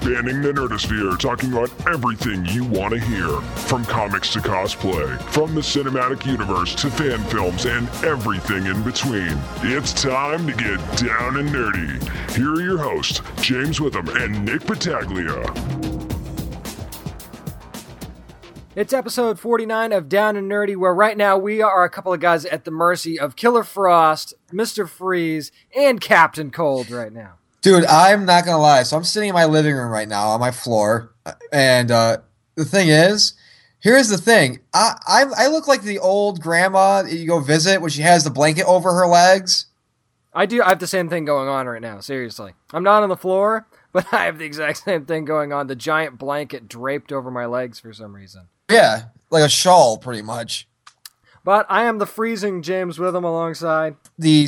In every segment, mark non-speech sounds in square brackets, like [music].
spanning the nerdosphere, talking about everything you want to hear. From comics to cosplay, from the cinematic universe to fan films and everything in between. It's time to get down and nerdy. Here are your hosts, James Witham and Nick Battaglia. It's episode 49 of Down and Nerdy, where right now we are a couple of guys at the mercy of Killer Frost, Mr. Freeze, and Captain Cold right now. Dude, I'm not gonna lie. So I'm sitting in my living room right now on my floor, and uh, the thing is, here's the thing. I, I I look like the old grandma that you go visit when she has the blanket over her legs. I do. I have the same thing going on right now. Seriously, I'm not on the floor, [laughs] but I have the exact same thing going on. The giant blanket draped over my legs for some reason. Yeah, like a shawl, pretty much. But I am the freezing James with Witham alongside. The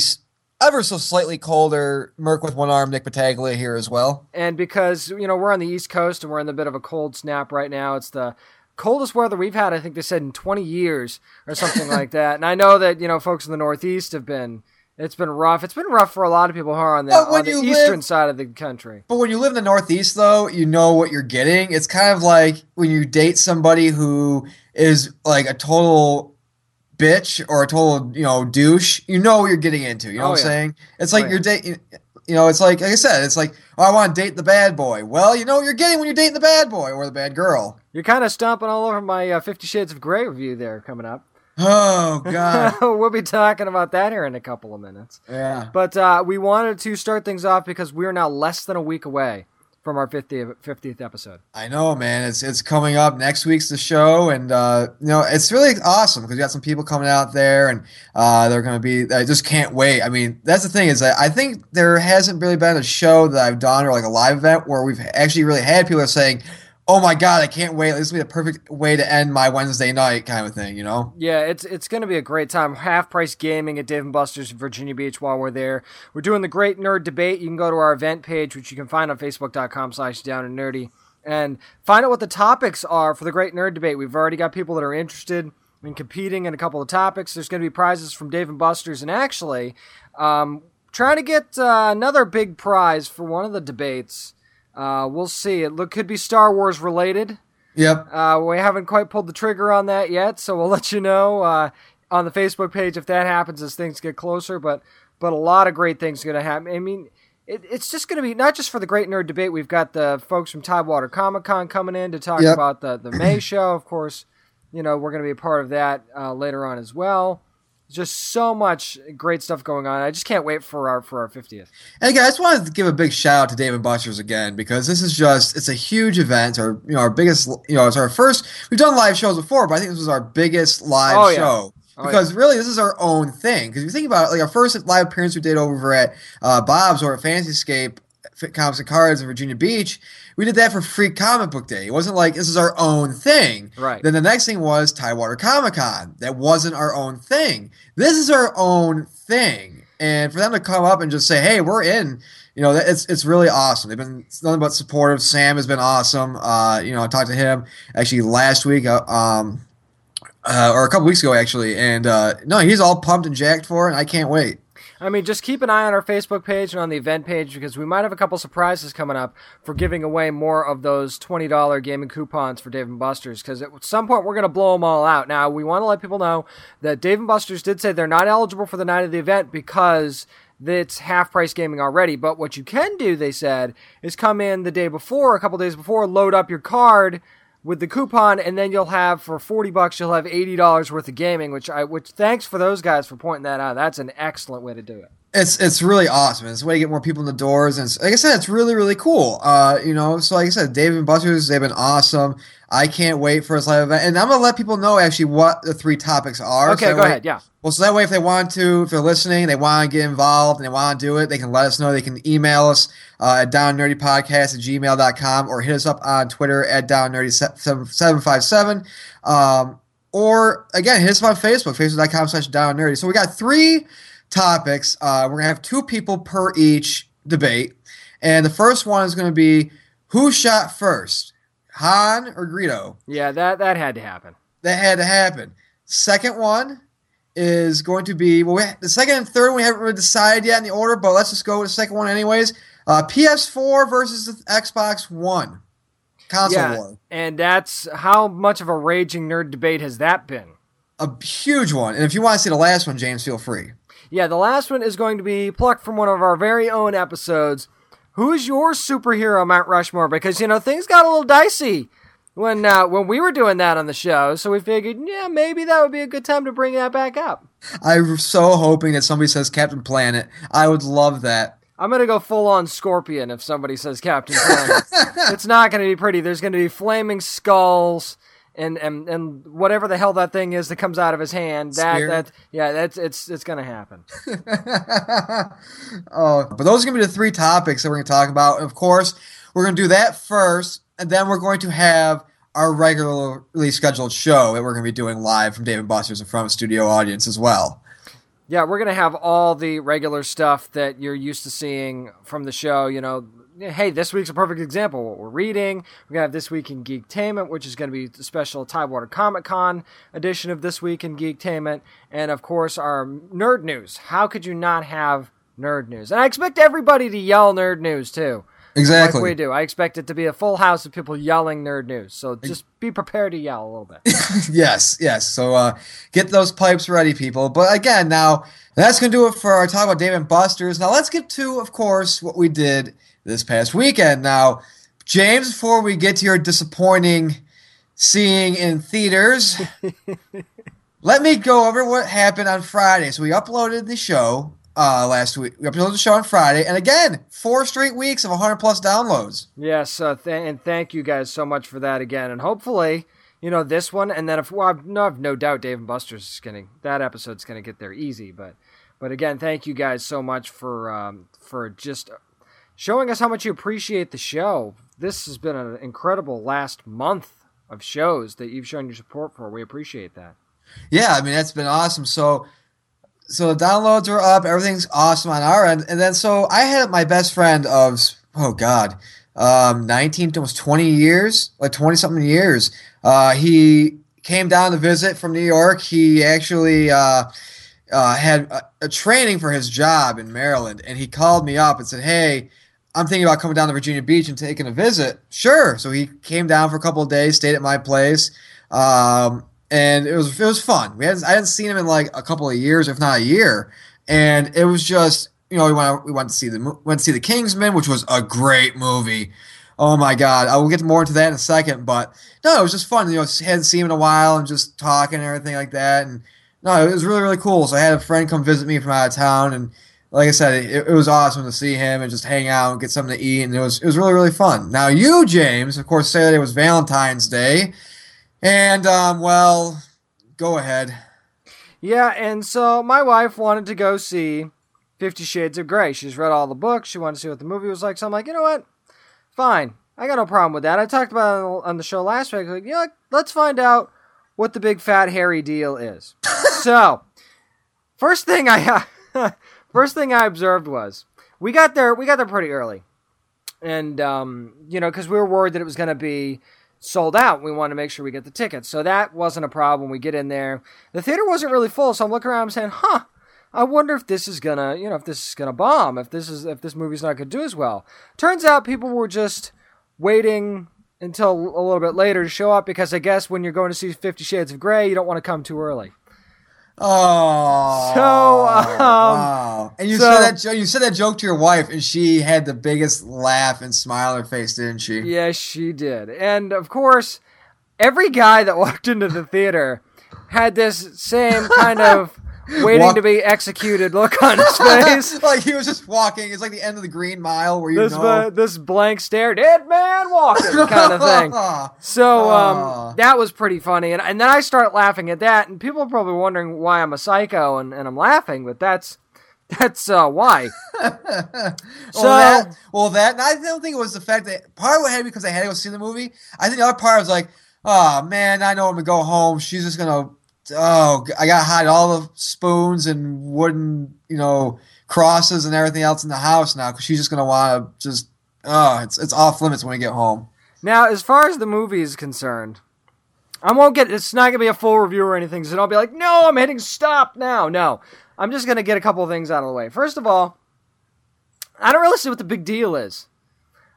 ever so slightly colder Merc with one arm, Nick Battaglia here as well. And because, you know, we're on the East Coast and we're in the bit of a cold snap right now, it's the coldest weather we've had, I think they said, in 20 years or something like [laughs] that. And I know that, you know, folks in the Northeast have been, it's been rough. It's been rough for a lot of people who are on the, on the eastern live- side of the country. But when you live in the Northeast, though, you know what you're getting. It's kind of like when you date somebody who is like a total bitch or a total, you know, douche. You know what you're getting into. You know Oh, what I'm yeah. saying? It's like Oh, you're dating. You know, it's like like I said. It's like, oh, I want to date the bad boy. Well, you know what you're getting when you're dating the bad boy or the bad girl. You're kind of stomping all over my uh, Fifty Shades of Grey review there coming up. Oh God. [laughs] we'll be talking about that here in a couple of minutes. yeah. But uh, we wanted to start things off because we're now less than a week away from our 50th, 50th episode. I know, man. It's it's coming up next week's the show, and uh, you know it's really awesome because we got some people coming out there, and uh, they're going to be. I just can't wait. I mean, that's the thing is I think there hasn't really been a show that I've done or like a live event where we've actually really had people saying, "Oh my god, I can't wait! This will be the perfect way to end my Wednesday night," kind of thing. You know? Yeah, it's it's to be a great time. Half price gaming at Dave and Buster's in Virginia Beach while we're there. We're doing the Great Nerd Debate. You can go to our event page, which you can find on facebook.com slash down and nerdy, and find out what the topics are for the Great Nerd Debate. We've already got people that are interested in competing in a couple of topics. There's to be prizes from Dave and Buster's, and actually, um, trying to get uh, another big prize for one of the debates. Uh, we'll see. It look could be Star Wars related. Yep. Uh, we haven't quite pulled the trigger on that yet, so we'll [laughs] let you know uh, on the Facebook page if that happens as things get closer. But but a lot of great things are going to happen. I mean, it, it's just going to be not just for the Great Nerd Debate. We've got the folks from Tidewater Comic Con coming in to talk Yep. about the the May [clears throat] show. Of course, you know we're going to be a part of that uh, later on as well. Just so much great stuff going on. I just can't wait for our for our fiftieth. Hey guys, I just wanted to give a big shout out to Dave and Buster's again because this is just it's a huge event. It's our you know our biggest you know it's our first. We've done live shows before, but I think this was our biggest live Oh, yeah. show. Oh, because really, this is our own thing. Because if you think about it, like our first live appearance we did over at uh, Bob's or at Fantasyscape Comics and Cards in Virginia Beach, we did that for free comic book day. It wasn't like this is our own thing. Right. Then the next thing was Tidewater Comic Con. That wasn't our own thing. This is our own thing. And for them to come up and just say, "Hey, we're in," you know, it's it's really awesome. They've been nothing but supportive. Sam has been awesome. Uh, you know, I talked to him actually last week. Uh, um, uh, or a couple weeks ago actually, and uh, no, he's all pumped and jacked for it. And I can't wait. I mean, just keep an eye on our Facebook page and on the event page because we might have a couple surprises coming up for giving away more of those twenty dollar gaming coupons for Dave and Buster's. Because at some point we're going to blow them all out. Now we want to let people know that Dave and Buster's did say they're not eligible for the night of the event because it's half price gaming already. But what you can do, they said, is come in the day before, a couple days before, load up your card with the coupon, and then you'll have for forty bucks, you'll have eighty dollars worth of gaming. Which I, which thanks for those guys for pointing that out. That's an excellent way to do it. It's it's really awesome. It's a way to get more people in the doors, and like I said, it's really really cool. Uh, you know, so like I said, Dave and Buster's they've been awesome. I can't wait for this live event, and I'm gonna let people know actually what the three topics are. Okay, so go way- ahead. Yeah. Well, so that way, if they want to, if they're listening, they want to get involved and they want to do it, they can let us know. They can email us uh, at downnerdypodcast at gmail.com or hit us up on Twitter at downnerdy757. Um, or, again, hit us up on Facebook, facebook.com slash downnerdy. So we got three topics. Uh, we're going to have two people per each debate. And the first one is going to be who shot first, Han or Greedo? Yeah, that that had to happen. That had to happen. Second one is going to be well. We, the second and third we haven't really decided yet in the order, but let's just go with the second one anyways. Uh, PS4 versus the Xbox One console yeah, war. and that's how much of a raging nerd debate has that been? A huge one. And if you want to see the last one, James, feel free. Yeah, the last one is going to be plucked from one of our very own episodes. Who's your superhero, Mount Rushmore? Because you know things got a little dicey when uh, when we were doing that on the show, so we figured, yeah, maybe that would be a good time to bring that back up. I'm so hoping that somebody says Captain Planet. I would love that. I'm gonna go full on Scorpion if somebody says Captain Planet. [laughs] it's not gonna be pretty. There's gonna be flaming skulls and and and whatever the hell that thing is that comes out of his hand. That that yeah, that's it's it's gonna happen. [laughs] oh, but those are going to be the three topics that we're going to talk about. Of course, we're going to do that first, and then we're going to have our regularly scheduled show that we're going to be doing live from Dave and Buster's in front of a studio audience as well. Yeah, we're gonna have all the regular stuff that you're used to seeing from the show. You know, hey, this week's a perfect example. What we're reading, we're gonna have this week in Geektainment, which is gonna be the special Tidewater Comic Con edition of this week in Geektainment, and of course our nerd news. How could you not have nerd news? And I expect everybody to yell nerd news too. Exactly. Like we do. I expect it to be a full house of people yelling nerd news. So just be prepared to yell a little bit. [laughs] yes, yes. So uh, get those pipes ready, people. But again, now that's going to do it for our talk about Dave and Buster's. Now let's get to, of course, what we did this past weekend. Now, James, before we get to your disappointing seeing in theaters, [laughs] let me go over what happened on Friday. So we uploaded the show uh, last week. We uploaded the show on Friday, and again, four straight weeks of 100 plus downloads. Yes, uh, th- and thank you guys so much for that again. And hopefully, you know, this one, and then if well, I've no, I've no doubt Dave and Buster's is gonna that episode's gonna get there easy. But but again, thank you guys so much for um, for just showing us how much you appreciate the show. This has been an incredible last month of shows that you've shown your support for. We appreciate that. Yeah, I mean that's been awesome. So so the downloads are up, everything's awesome on our end. And then so I had my best friend of oh god, um 19 almost 20 years, like 20 something years. Uh he came down to visit from New York. He actually uh uh, had a, a training for his job in Maryland, and he called me up and said, "Hey, I'm thinking about coming down to Virginia Beach and taking a visit." Sure. So he came down for a couple of days, stayed at my place, um, and it was it was fun. We hadn't I hadn't seen him in like a couple of years, if not a year, and it was just you know we went we went to see the went to see the Kingsman, which was a great movie. Oh my God! I will get more into that in a second, but no, it was just fun. You know, hadn't seen him in a while and just talking and everything like that, and no, it was really really cool. So I had a friend come visit me from out of town, and like I said, it, it was awesome to see him and just hang out and get something to eat, and it was it was really really fun. Now you, James, of course, Saturday was Valentine's Day, and um, well, go ahead. Yeah, and so my wife wanted to go see Fifty Shades of Grey. She's read all the books. She wanted to see what the movie was like. So I'm like, you know what? Fine. I got no problem with that. I talked about it on the show last week. Like, you know, let's find out what the big fat hairy deal is. [laughs] so, first thing I [laughs] first thing I observed was we got there. We got there pretty early, and um, you know, because we were worried that it was going to be sold out. We wanted to make sure we get the tickets. So that wasn't a problem. We get in there. The theater wasn't really full, so I'm looking around I'm saying, huh, I wonder if this is gonna, you know, if this is gonna bomb, if this is if this movie's not gonna do as well. Turns out people were just waiting until a little bit later to show up because I guess when you're going to see Fifty Shades of Grey, you don't want to come too early. Oh, So, um, wow! And you so- said that jo- you said that joke to your wife, and she had the biggest laugh and smile on her face, didn't she? Yes, she did. And of course, every guy that walked into the theater had this same kind of [laughs] waiting Walk- to be executed look on his [laughs] face. like he was just walking. It's like the end of the Green Mile where you this know. uh, this blank stare, dead man walking kind of thing. [laughs] So um, Aw. that was pretty funny, and and then I start laughing at that, and people are probably wondering why I'm a psycho and, and I'm laughing, but that's that's uh, why. [laughs] well, So- that, well, that, I don't think it was the fact that part of what had because I had to go see the movie. I think the other part was like, oh man, I know I'm gonna go home. She's just gonna, oh, I gotta hide all the spoons and wooden, you know, crosses and everything else in the house now because she's just gonna want to just, oh, it's it's off limits when we get home. Now, as far as the movie is concerned, I won't get. It's not gonna be a full review or anything, so I'll be like, "No, I'm hitting stop now." No, I'm just gonna get a couple things out of the way. First of all, I don't really see what the big deal is.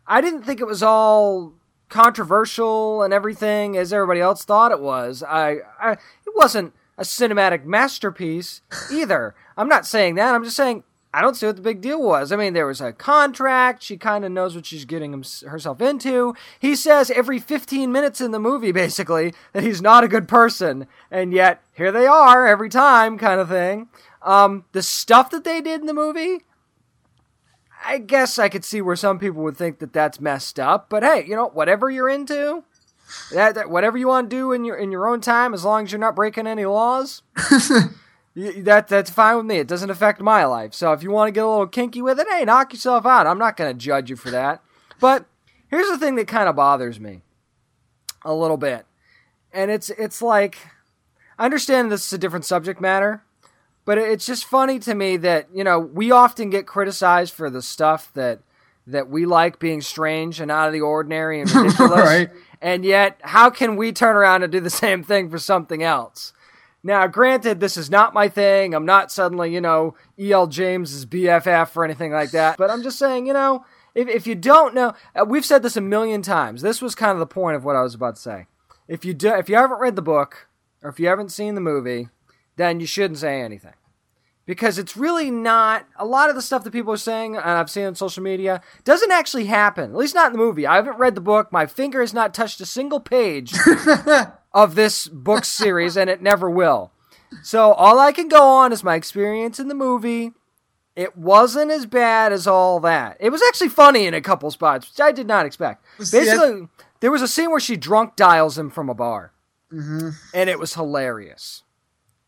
I didn't think it was all controversial and everything as everybody else thought it was. I, I wasn't a cinematic masterpiece either. I'm not saying that. I'm just saying I don't see what the big deal was. I mean, there was a contract. She kind of knows what she's getting herself into. He says every 15 minutes in the movie, basically, that he's not a good person. And yet, here they are every time, kind of thing. Um, the stuff that they did in the movie, I guess I could see where some people would think that that's messed up. But hey, you know, whatever you're into, that, that whatever you want to do in your in your own time, as long as you're not breaking any laws. [laughs] that that's fine with me. It doesn't affect my life. So if you want to get a little kinky with it, hey, knock yourself out. I'm not going to judge you for that. But here's the thing that kind of bothers me a little bit. And it's it's like I understand this is a different subject matter, but it's just funny to me that, you know, we often get criticized for the stuff that that we like being strange and out of the ordinary and [laughs] ridiculous. right. And yet, how can we turn around and do the [laughs] same thing for something else? Now, granted, this is not my thing. I'm not suddenly, you know, E.L. James's BFF or anything like that. But I'm just saying, you know, if, if you don't know, uh, we've said this a million times. This was kind of the point of what I was about to say. If you do, if you haven't read the book or if you haven't seen the movie, then you shouldn't say anything. Because it's really not a lot of the stuff that people are saying, and I've seen on social media, doesn't actually happen. At least not in the movie. I haven't read the book. My finger has not touched a single page [laughs] of this book series, and it never will. So all I can go on is my experience in the movie. It wasn't as bad as all that. It was actually funny in a couple spots, which I did not expect. Basically, there was a scene where she drunk dials him from a bar, mm-hmm. and it was hilarious.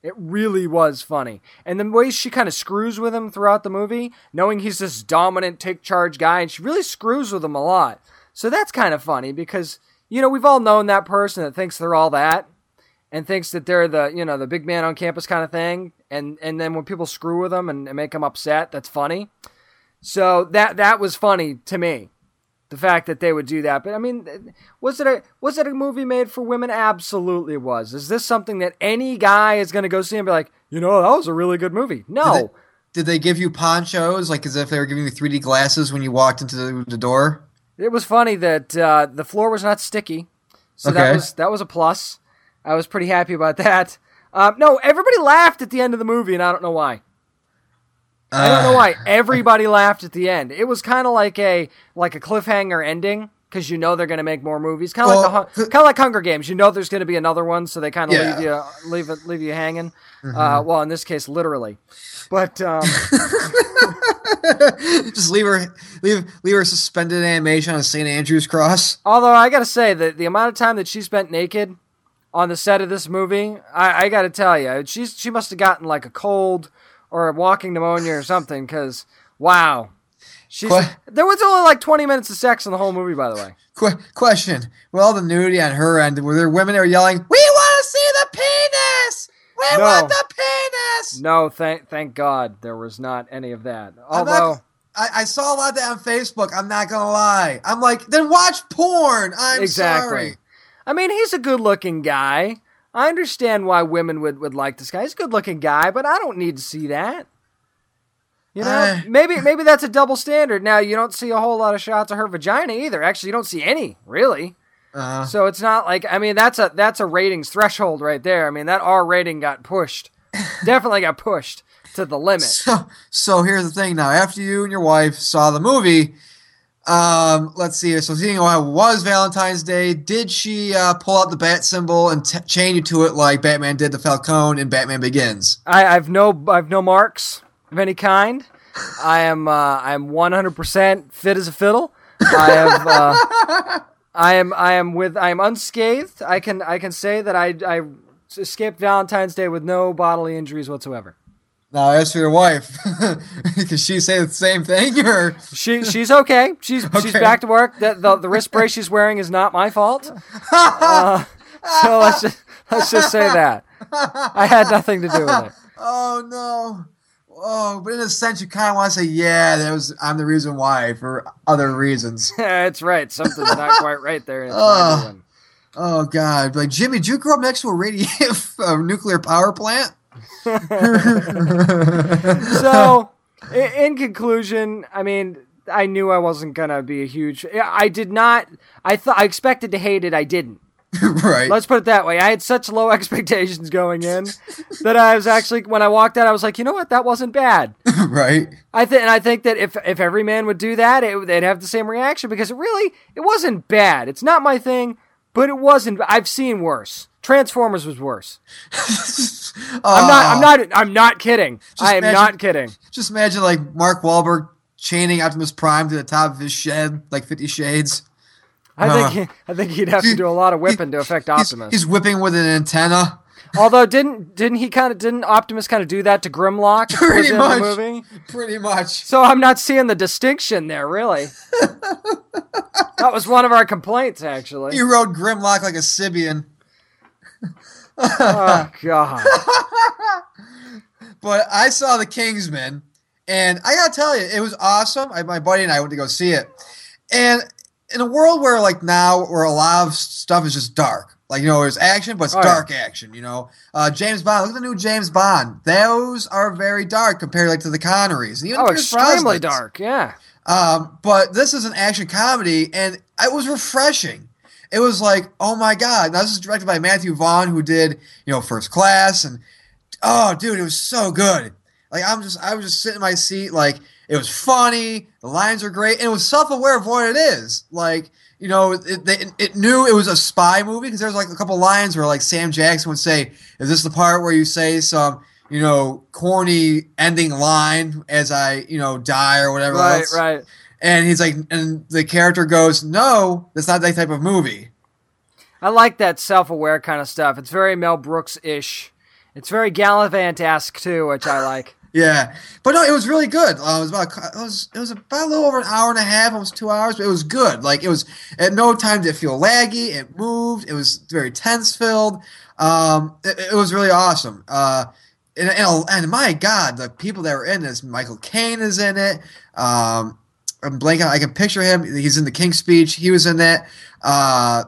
It really was funny. And the way she kind of screws with him throughout the movie, knowing he's this dominant, take charge guy, and she really screws with him a lot. So that's kind of funny because you know, we've all known that person that thinks they're all that and thinks that they're the, you know, the big man on campus kind of thing. And, and then when people screw with them and, and make them upset, that's funny. So that, that was funny to me. The fact that they would do that, but I mean, was it a was it a movie made for women? Absolutely was. Is this something that any guy is going to go see and be like, you know, that was a really good movie? No. Did they, did they give you ponchos, like as if they were giving you 3D glasses when you walked into the, the door? It was funny that uh, the floor was not sticky, so okay. that was that was a plus. I was pretty happy about that. Um, no, everybody laughed at the end of the movie, and I don't know why. Uh, I don't know why everybody laughed at the end. It was kind of like a like a cliffhanger ending because you know they're going to make more movies. Kind of well, like kind of like Hunger Games. You know there's going to be another one, so they kind of yeah. leave you leave it leave you hanging. Mm-hmm. Uh, well, in this case, literally. But um, [laughs] just leave her leave leave her suspended animation on St. Andrew's cross. Although I gotta say that the amount of time that she spent naked on the set of this movie, I, I gotta tell you, she's she must have gotten like a cold or walking pneumonia or something. Because wow, she's there was only like twenty minutes of sex in the whole movie. By the way, que- question: Well, all the nudity on her end, were there women that were yelling, "We want to see the penis"? We no. want the penis. No, thank thank God there was not any of that. Although I, I, saw a lot of that on Facebook. I'm not gonna lie. I'm like, then watch porn. I'm exactly. sorry. I mean, he's a good looking guy. I understand why women would, would like this guy. He's a good looking guy, but I don't need to see that. You know, uh, maybe maybe that's a double standard. Now you don't see a whole lot of shots of her vagina either. Actually, you don't see any really. Uh, so it's not like I mean that's a that's a ratings threshold right there. I mean that R rating got pushed, [laughs] definitely got pushed to the limit. So, so here's the thing now. After you and your wife saw the movie, um, let's see. So seeing it was Valentine's Day, did she uh, pull out the bat symbol and t- chain you to it like Batman did the Falcone in Batman Begins? I, I've no I've no marks of any kind. I am uh, I'm 100% fit as a fiddle. I have. Uh, I am I am with I am unscathed. I can I can say that I I escaped Valentine's Day with no bodily injuries whatsoever. Now, as for your wife, [laughs] does she say the same thing, or she she's okay. She's okay. she's back to work. The, the, the wrist brace she's wearing is not my fault. Uh, so let's just let's just say that I had nothing to do with it. [laughs] Oh no. Oh, but in a sense, you kind of want to say, yeah, that was I'm the reason why for other reasons. [laughs] That's right. Something's not quite right there. oh, oh God! Like Jimmy, did you grow up next to a radio a nuclear power plant? So in, in conclusion, I mean, I knew I wasn't gonna be a huge. I did not. I thought I expected to hate it. I didn't. right. Let's put it that way. I had such low [laughs] expectations going in that I was actually when I walked out, I was like, you know what, that wasn't bad. [laughs] right. I think, and I think that if if every man would do that, it, they'd have the same reaction because it really it wasn't bad. It's not my thing, but it wasn't. I've seen worse. Transformers was worse. [laughs] I'm not. I'm not. I'm not kidding. I am imagine- not kidding. Just imagine like Mark Wahlberg chaining Optimus Prime to the top of his shed, like Fifty Shades. I Uh, think. He, I think he'd have to do a lot of whipping to affect Optimus. he's whipping with an antenna. Although didn't didn't he kind of didn't Optimus kind of do that to Grimlock [laughs] Pretty much. the movie? Pretty much. So I'm not seeing the distinction there, really. [laughs] that was one of our complaints, actually. He rode Grimlock like a Sibian. Oh [laughs] God. But I saw the Kingsman, and I gotta tell you, it was awesome. I, my buddy and I went to go see it, and in a world where like now, where a lot of stuff is just dark, like you know, there's action, but it's Oh, yeah. dark action. You know, uh, James Bond. Look at the new James Bond. Those are very dark compared like to the Connerys. and even Oh, extremely dark. Yeah. Um, but this is an action comedy, and it was refreshing. It was like, oh my god! Now this is directed by Matthew Vaughn, who did you know First Class, and oh, dude, it was so good. Like I'm just, I was just sitting in my seat, like it was funny. The lines are great, and it was self-aware of what it is. Like you know, it, they, it knew it was a spy movie because there's like a couple lines where like Sam Jackson would say, "Is this the part where you say some?" You know, corny ending line as I, you know, die or whatever. Right. else. Right. And he's like, and the character goes, "No, that's not that type of movie." I like that self-aware kind of stuff. It's very Mel Brooks ish. It's very Gallivant-esque too, which I like. [laughs] Yeah, but no, it was really good. Uh, it was about it was it was about a little over an hour and a half, almost two hours, but it was good. Like it was at no time did it feel laggy. It moved. It was very tense filled. Um, it, it was really awesome. Uh, and, and and my God, the people that were in this, Michael Caine is in it. Um, I'm blanking. I can picture him. He's in the King's Speech. He was in that. Uh,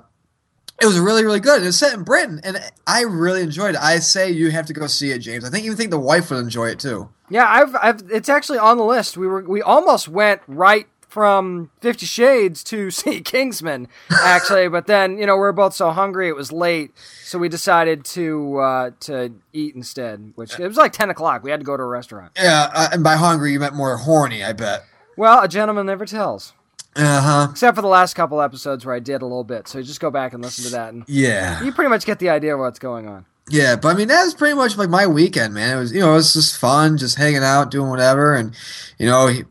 it was really, really good. It was set in Britain, and I really enjoyed it. I say you have to go see it, James. I think even think the wife would enjoy it too. Yeah, I've, I've, it's actually on the list. We were, we almost went right from Fifty Shades to [laughs] see Kingsman, actually, but then you know we are both so hungry it was late, so we decided to uh, to eat instead. Which it was like ten o'clock. We had to go to a restaurant. Yeah, uh, and by hungry you meant more horny, I bet. Well, a gentleman never tells, Uh huh. except for the last couple episodes where I did a little bit. So just go back and listen to that, and Yeah, you pretty much get the idea of what's going on. yeah, but I mean that was pretty much like my weekend, man. It was you know it was just fun, just hanging out, doing whatever, and you know he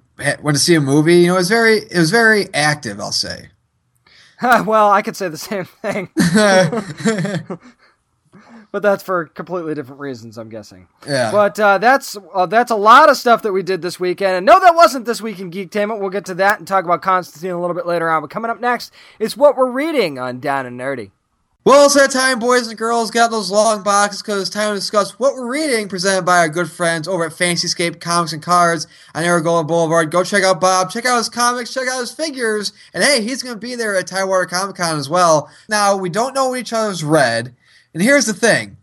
went to see a movie. You know it was very it was very active, I'll say. [laughs] well, I could say the same thing, [laughs] [laughs] but that's for completely different reasons. I'm guessing. yeah, But uh, that's uh, that's a lot of stuff that we did this weekend. And no, that wasn't this week in Geektainment. We'll get to that and talk about Constantine a little bit later on. But coming up next is what we're reading on Down and Nerdy. Well, it's that time, boys and girls. Got those long boxes because it's time to discuss what we're reading, presented by our good friends over at Fantasyscape Comics and Cards on Aragola Boulevard. Go check out Bob, check out his comics, check out his figures, and hey, he's going to be there at Tidewater Comic Con as well. Now, we don't know what each other's read, and here's the thing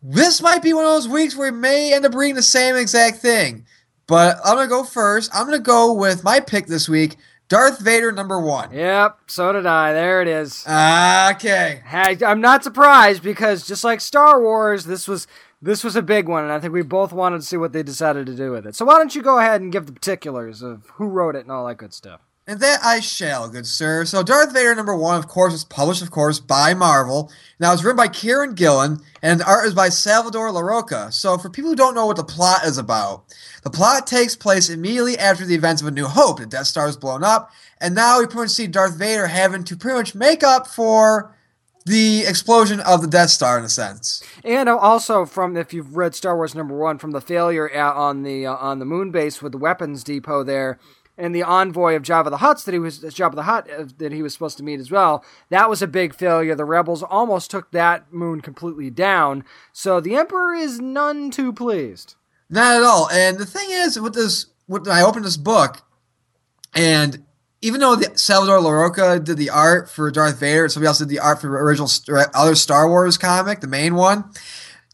this might be one of those weeks where we may end up reading the same exact thing, but I'm going to go first. I'm going to go with my pick this week Darth Vader number one. Yep, so did I. There it is. Okay. Hey, I'm not surprised because just like Star Wars, this was this was a big one, and I think we both wanted to see what they decided to do with it. So why don't you go ahead and give the particulars of who wrote it and all that good stuff? And that I shall, good sir. So Darth Vader number one, of course, was published, of course, by Marvel. Now it's written by Kieron Gillen, and the art is by Salvador Larroca. So for people who don't know what the plot is about, the plot takes place immediately after the events of A New Hope. The Death Star is blown up, and now we pretty much see Darth Vader having to pretty much make up for the explosion of the Death Star in a sense. And also from if you've read Star Wars number one, from the failure on the uh, on the moon base with the weapons depot there, and the envoy of Jabba the Hutt that he was Jabba the Hutt uh, that he was supposed to meet as well. That was a big failure. The rebels almost took that moon completely down. So the Emperor is none too pleased. Not at all. And the thing is, with this, when I opened this book, and even though the Salvador Larroca did the art for Darth Vader, and somebody else did the art for the original other Star Wars comic, the main one,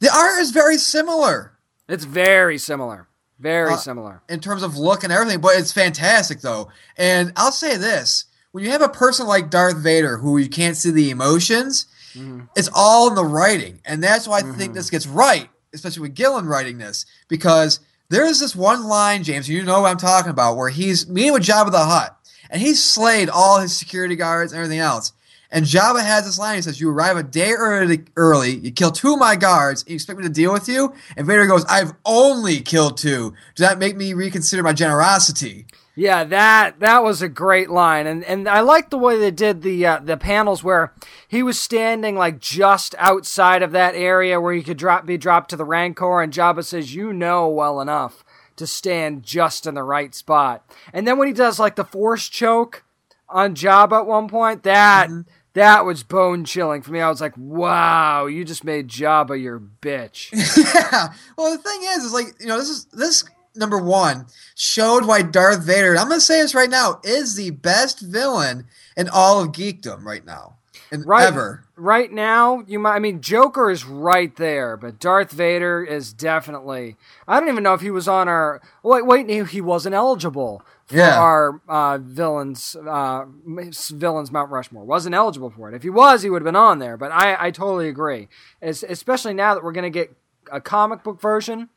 the art is very similar. It's very similar. Very Uh, similar. in terms of look and everything, but it's fantastic though. And I'll say this: when you have a person like Darth Vader who you can't see the emotions, Mm-hmm. it's all in the writing, and that's why I think this gets right, especially with Gillen writing this, because there is this one line, James, you know what I'm talking about, where he's meeting with Jabba the Hutt, and he's slayed all his security guards and everything else. And Jabba has this line. He says, "You arrive a day early. Early. You kill two of my guards. And you expect me to deal with you?" And Vader goes, "I've only killed two. Does that make me reconsider my generosity?" Yeah, that that was a great line, and and I like the way they did the uh, the panels where he was standing like just outside of that area where he could drop be dropped to the Rancor, and Jabba says, "You know well enough to stand just in the right spot." And then when he does like the Force choke on Jabba at one point, that that was bone chilling for me. I was like, "Wow, you just made Jabba your bitch." [laughs] yeah. Well, the thing is, is like you know, this is this number one showed why Darth Vader. I'm gonna say this right now is the best villain in all of geekdom right now, and Right. ever. right now you might i mean joker is right there but darth vader is definitely i don't even know if he was on our wait wait he- wasn't eligible Yeah. our uh, villains uh, villains mount rushmore. Wasn't eligible for it. If he was he would have been on there but i i totally agree. Es- especially now that we're going to get a comic book version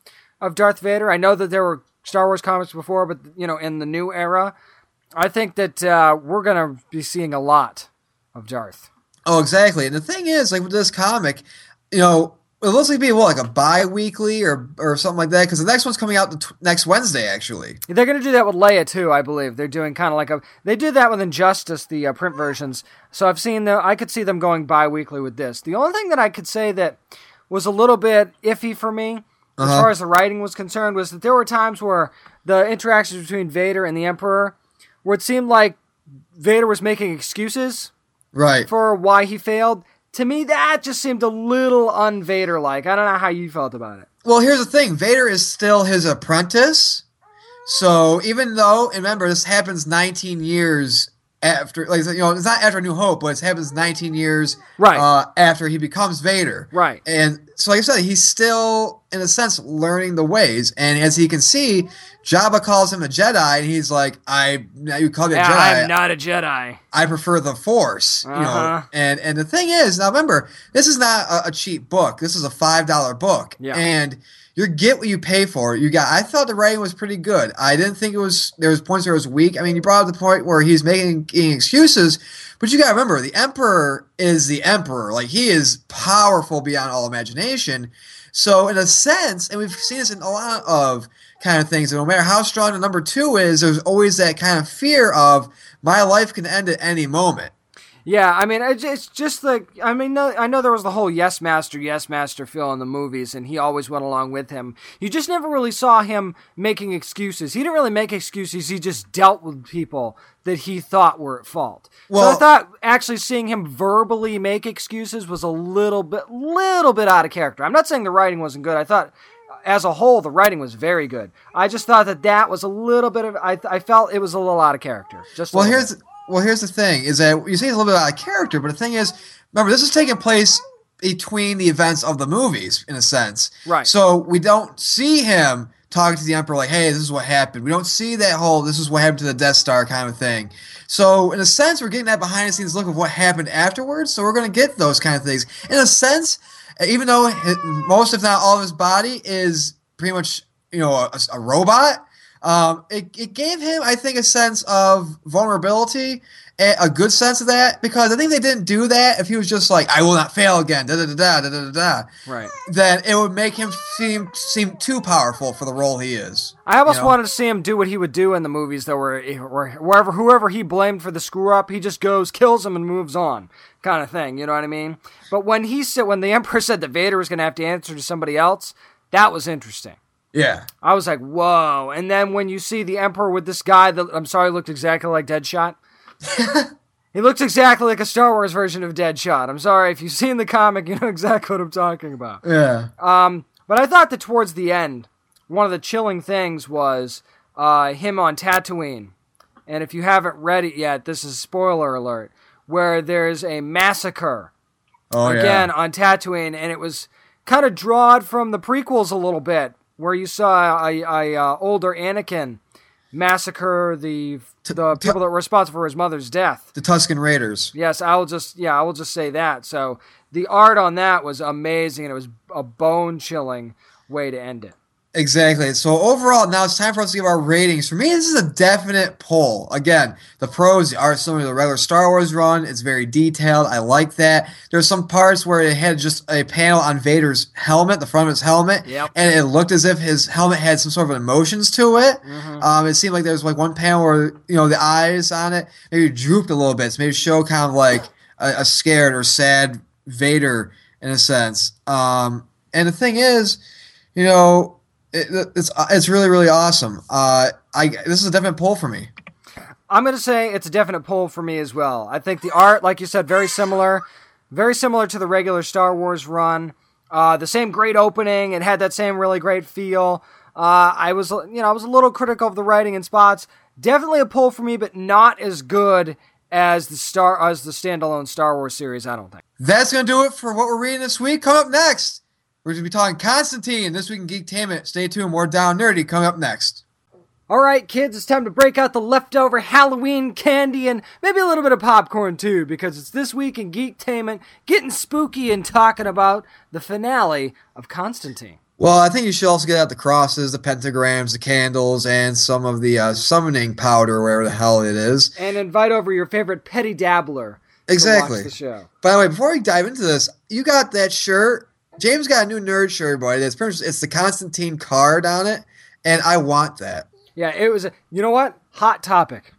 of darth vader. I know that there were star wars comics before but you know in the new era i think that uh, we're going to be seeing a lot of darth. Oh, exactly. And the thing is, like with this comic, you know, it looks like it'd be what, like a bi-weekly or or something like that. Because the next one's coming out the t- next Wednesday, actually. They're going to do that with Leia too, I believe. They're doing kind of like a. They did that with Injustice, the uh, print versions. So I've seen the. I could see them going bi-weekly with this. The only thing that I could say that was a little bit iffy for me, as Uh-huh. far as the writing was concerned, was that there were times where the interactions between Vader and the Emperor, where it seemed like Vader was making excuses Right. for why he failed. To me, that just seemed a little un-Vader like. I don't know how you felt about it. Well, here's the thing: Vader is still his apprentice. So even though, and remember, this happens 19 years after, like you know, it's not after New Hope, but it happens 19 years Right. uh, after he becomes Vader. Right. And so, like I said, he's still, in a sense, learning the ways. And as he can see, Jabba calls him a Jedi, and he's like, "I, now you call me a Yeah, Jedi. I'm not a Jedi. I prefer the Force." You know. Uh-huh. And and the thing is, now remember, this is not a, a cheap book. This is a five dollar book. Yeah. And you get what you pay for. You got. I thought the writing was pretty good. I didn't think it was. There was points where it was weak. I mean, you brought up the point where he's making, making excuses, but you got to remember, the Emperor is the Emperor. Like he is powerful beyond all imagination. So in a sense, and we've seen this in a lot of kind of things. that No matter how strong the number two is, there's always that kind of fear of my life can end at any moment. Yeah, I mean, it's just like I mean, I know there was the whole Yes Master, Yes Master feel in the movies, and he always went along with him. You just never really saw him making excuses. He didn't really make excuses. He just dealt with people that he thought were at fault. so I thought actually seeing him verbally make excuses was a little bit, little bit out of character. I'm not saying the writing wasn't good. I thought. As a whole, the writing was very good. I just thought that that was a little bit of. I, I felt it was a little out of character. Just Well, here's bit. Well, here's the thing: is that you say a little bit out of character, but the thing is, remember, this is taking place between the events of the movies, in a sense. Right. So we don't see him talking to the emperor like, "Hey, this is what happened." We don't see that whole "this is what happened to the Death Star" kind of thing. So, in a sense, we're getting that behind the scenes look of what happened afterwards. So, we're going to get those kind of things. In a sense, even though most, if not all, of his body is pretty much, you know, a, a robot, um, it, it gave him, I think, a sense of vulnerability, a good sense of that, because I think they didn't do that if he was just like, I will not fail again, da da da da da da da. Right. Then it would make him seem seem too powerful for the role he is. I almost you know? wanted to see him do what he would do in the movies, though, where, eh, where wherever whoever he blamed for the screw up, he just goes, kills him, and moves on kind of thing. You know what I mean? But when he said, when the [laughs] Emperor said that Vader was going to have to answer to somebody else, that was interesting. Yeah. I was like, whoa! And then when you see the Emperor with this guy that I'm sorry looked exactly like Deadshot. [laughs] he looks exactly like a Star Wars version of Deadshot. I'm sorry if you've seen the comic, you know [laughs] exactly what I'm talking about. Yeah. Um, but I thought that towards the end, one of the chilling things was uh, him on Tatooine. And if you haven't read it yet, this is spoiler alert, where there's a massacre Oh again on Tatooine, and it was kind of drawed from the prequels a little bit where you saw a, a, uh, older Anakin massacre the the people that were responsible for his mother's death. The Tuscan Raiders. Yes, I will just yeah, I will just say that. So the art on that was amazing, and it was a bone chilling way to end it. Exactly. So overall, now it's time for us to give our ratings. For me, this is a definite pull. Again, the pros are similar to the regular Star Wars run. It's very detailed. I like that. There's some parts where it had just a panel on Vader's helmet, the front of his helmet, Yep. and it looked as if his helmet had some sort of emotions to it. Um, it seemed like there was like one panel where you know the eyes on it maybe drooped a little bit, so maybe show kind of like a, a scared or sad Vader in a sense. Um, and the thing is, you know, it, it's it's really really awesome. Uh, I this is a definite pull for me. I'm going to say it's a definite pull for me as well. I think the art, like you said, very similar, very similar to the regular Star Wars run. Uh, the same great opening. It had that same really great feel. Uh, I was, you know, I was a little critical of the writing in spots. Definitely a pull for me, but not as good as the star as the standalone Star Wars series. I don't think. That's gonna do it for what we're reading this week. Come up next, we're gonna be talking Constantine this week in Geektainment. Stay tuned, more down nerdy coming up next. All right, kids, it's time to break out the leftover Halloween candy and maybe a little bit of popcorn too, because it's this week in Geektainment, getting spooky and talking about the finale of Constantine. Well, I think you should also get out the crosses, the pentagrams, the candles, and some of the uh, summoning powder, wherever the hell it is. And invite over your favorite petty dabbler. to Exactly. the show. By the way, before we dive into this, you got that shirt. James got a new nerd shirt, boy. It's pretty much, it's the Constantine card on it, and I want that. Yeah, it was. A, you know what? Hot topic.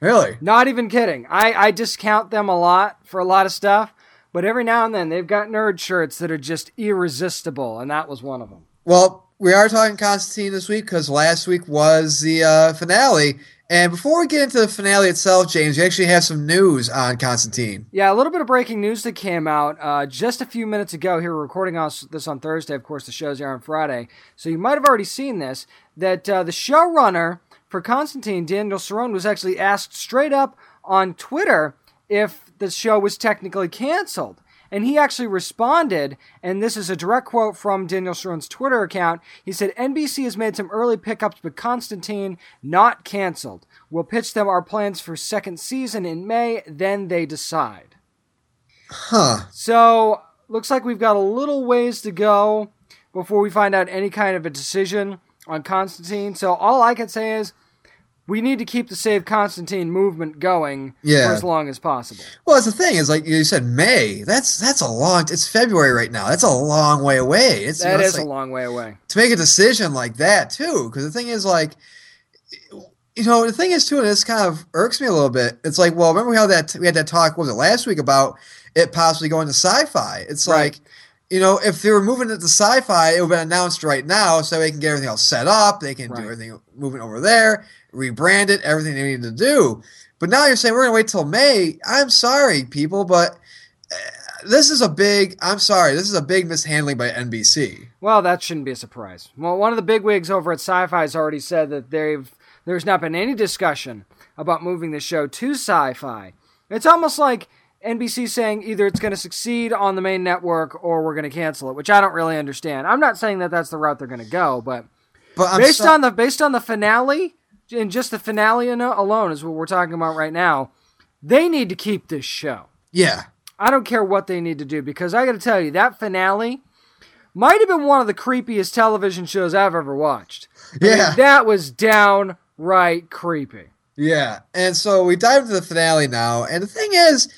Really? Not even kidding. I I discount them a lot for a lot of stuff, but every now and then they've got nerd shirts that are just irresistible, and that was one of them. Well, we are talking Constantine this week because last week was the uh, finale. And before we get into the finale itself, James, you actually have some news on Constantine. Yeah, a little bit of breaking news that came out uh, just a few minutes ago. Here, we're recording us this on Thursday. Of course, the show's here on Friday, so you might have already seen this. That uh, the showrunner for Constantine, Daniel Cerone, was actually asked straight up on Twitter if the show was technically canceled. And he actually responded, and this is a direct quote from Daniel Cerone's Twitter account. He said, NBC has made some early pickups, but Constantine not canceled. We'll pitch them our plans for second season in May, then they decide. Huh. So, looks like we've got a little ways to go before we find out any kind of a decision on Constantine. So, all I can say is we need to keep the Save Constantine movement going Yeah. for as long as possible. Well, that's the thing is like you said, May. That's that's a long. It's February right now. That's a long way away. It's That you know, is it's a long way away. to make a decision like that too. Because the thing is like, you know, the thing is too, and this kind of irks me a little bit. It's like, well, remember how that we had that talk what was it last week about it possibly going to sci-fi? It's Right. like. You know, if they were moving it to sci-fi, it would have been announced right now, so they can get everything else set up. They can Right. do everything moving over there, rebrand it, everything they need to do. But now you're saying we're gonna wait till May. I'm sorry, people, but uh, this is a big. I'm sorry, this is a big mishandling by NBC. Well, that shouldn't be a surprise. Well, one of the big wigs over at Sci-Fi has already said that they've there's not been any discussion about moving the show to Sci-Fi. It's almost like NBC saying either it's going to succeed on the main network or we're going to cancel it, which I don't really understand. I'm not saying that that's the route they're going to go, but But based so- on the based on the finale and just the finale alone is what we're talking about right now. They need to keep this show. yeah, I don't care what they need to do because I got to tell you that finale might have been one of the creepiest television shows I've ever watched. I mean, Yeah. that was downright creepy. Yeah, and so we dive into the finale now, and the thing is,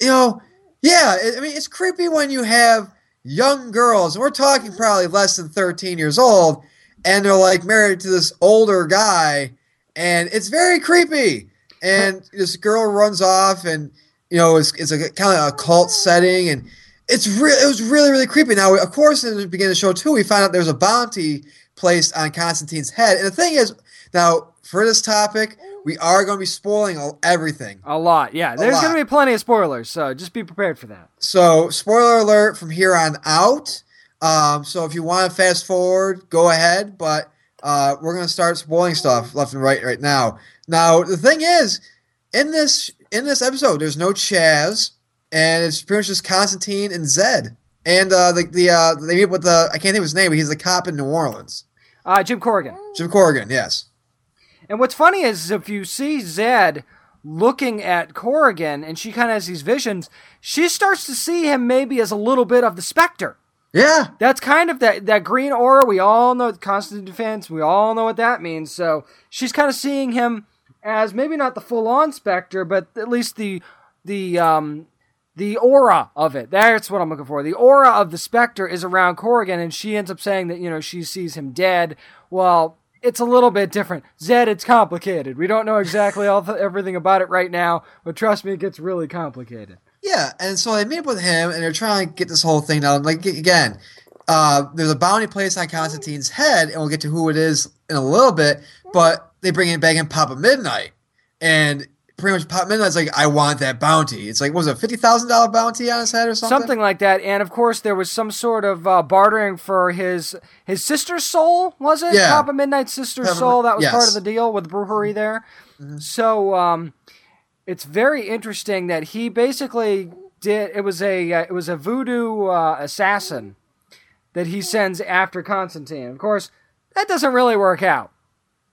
you know, yeah, I mean, it's creepy when you have young girls, we're talking probably less than thirteen years old, and they're like married to this older guy, and it's very creepy. And this girl runs off, and you know, it's, it's a kind of a cult setting, and it's re- it was really really creepy. Now, of course, in the beginning of the show too, we find out there's a bounty placed on Constantine's head, and the thing is, now for this topic, we are going to be spoiling everything. A lot, yeah. There's lot. going to be plenty of spoilers, so just be prepared for that. So, spoiler alert from here on out. Um, so, if you want to fast forward, go ahead. But uh, we're going to start spoiling stuff left and right right now. Now, the thing is, in this in this episode, there's no Chaz, and it's pretty much just Constantine and Zed, and uh, the the uh, they meet with the I can't think of his name, but he's the cop in New Orleans. Uh, Jim Corrigan. Jim Corrigan, yes. And what's funny is if you see Zed looking at Corrigan and she kind of has these visions, she starts to see him maybe as a little bit of the Spectre. Yeah. That's kind of that that green aura. We all know constant defense. We all know what that means. So she's kind of seeing him as maybe not the full on Spectre, but at least the the um the aura of it. That's what I'm looking for. The aura of the Spectre is around Corrigan, and she ends up saying that you know she sees him dead. Well, it's a little bit different. Zed, it's complicated. We don't know exactly all the, everything about it right now, but trust me, it gets really complicated. Yeah, and so they meet up with him, and they're trying to get this whole thing down. Like again, uh, there's a bounty placed on Constantine's head, and we'll get to who it is in a little bit. But they bring in back in Papa Midnight, and pretty much Papa Midnight's like, "I want that bounty." It's like, what was it a fifty thousand dollar bounty on his head or something? Something like that. And of course, there was some sort of uh, bartering for his his sister's soul. Was it Yeah. Papa Midnight's sister's soul? That was part of the deal with the Brujeria there. Mm-hmm. So um, it's very interesting that he basically did. It was a uh, it was a voodoo uh, assassin that he sends after Constantine. Of course, that doesn't really work out.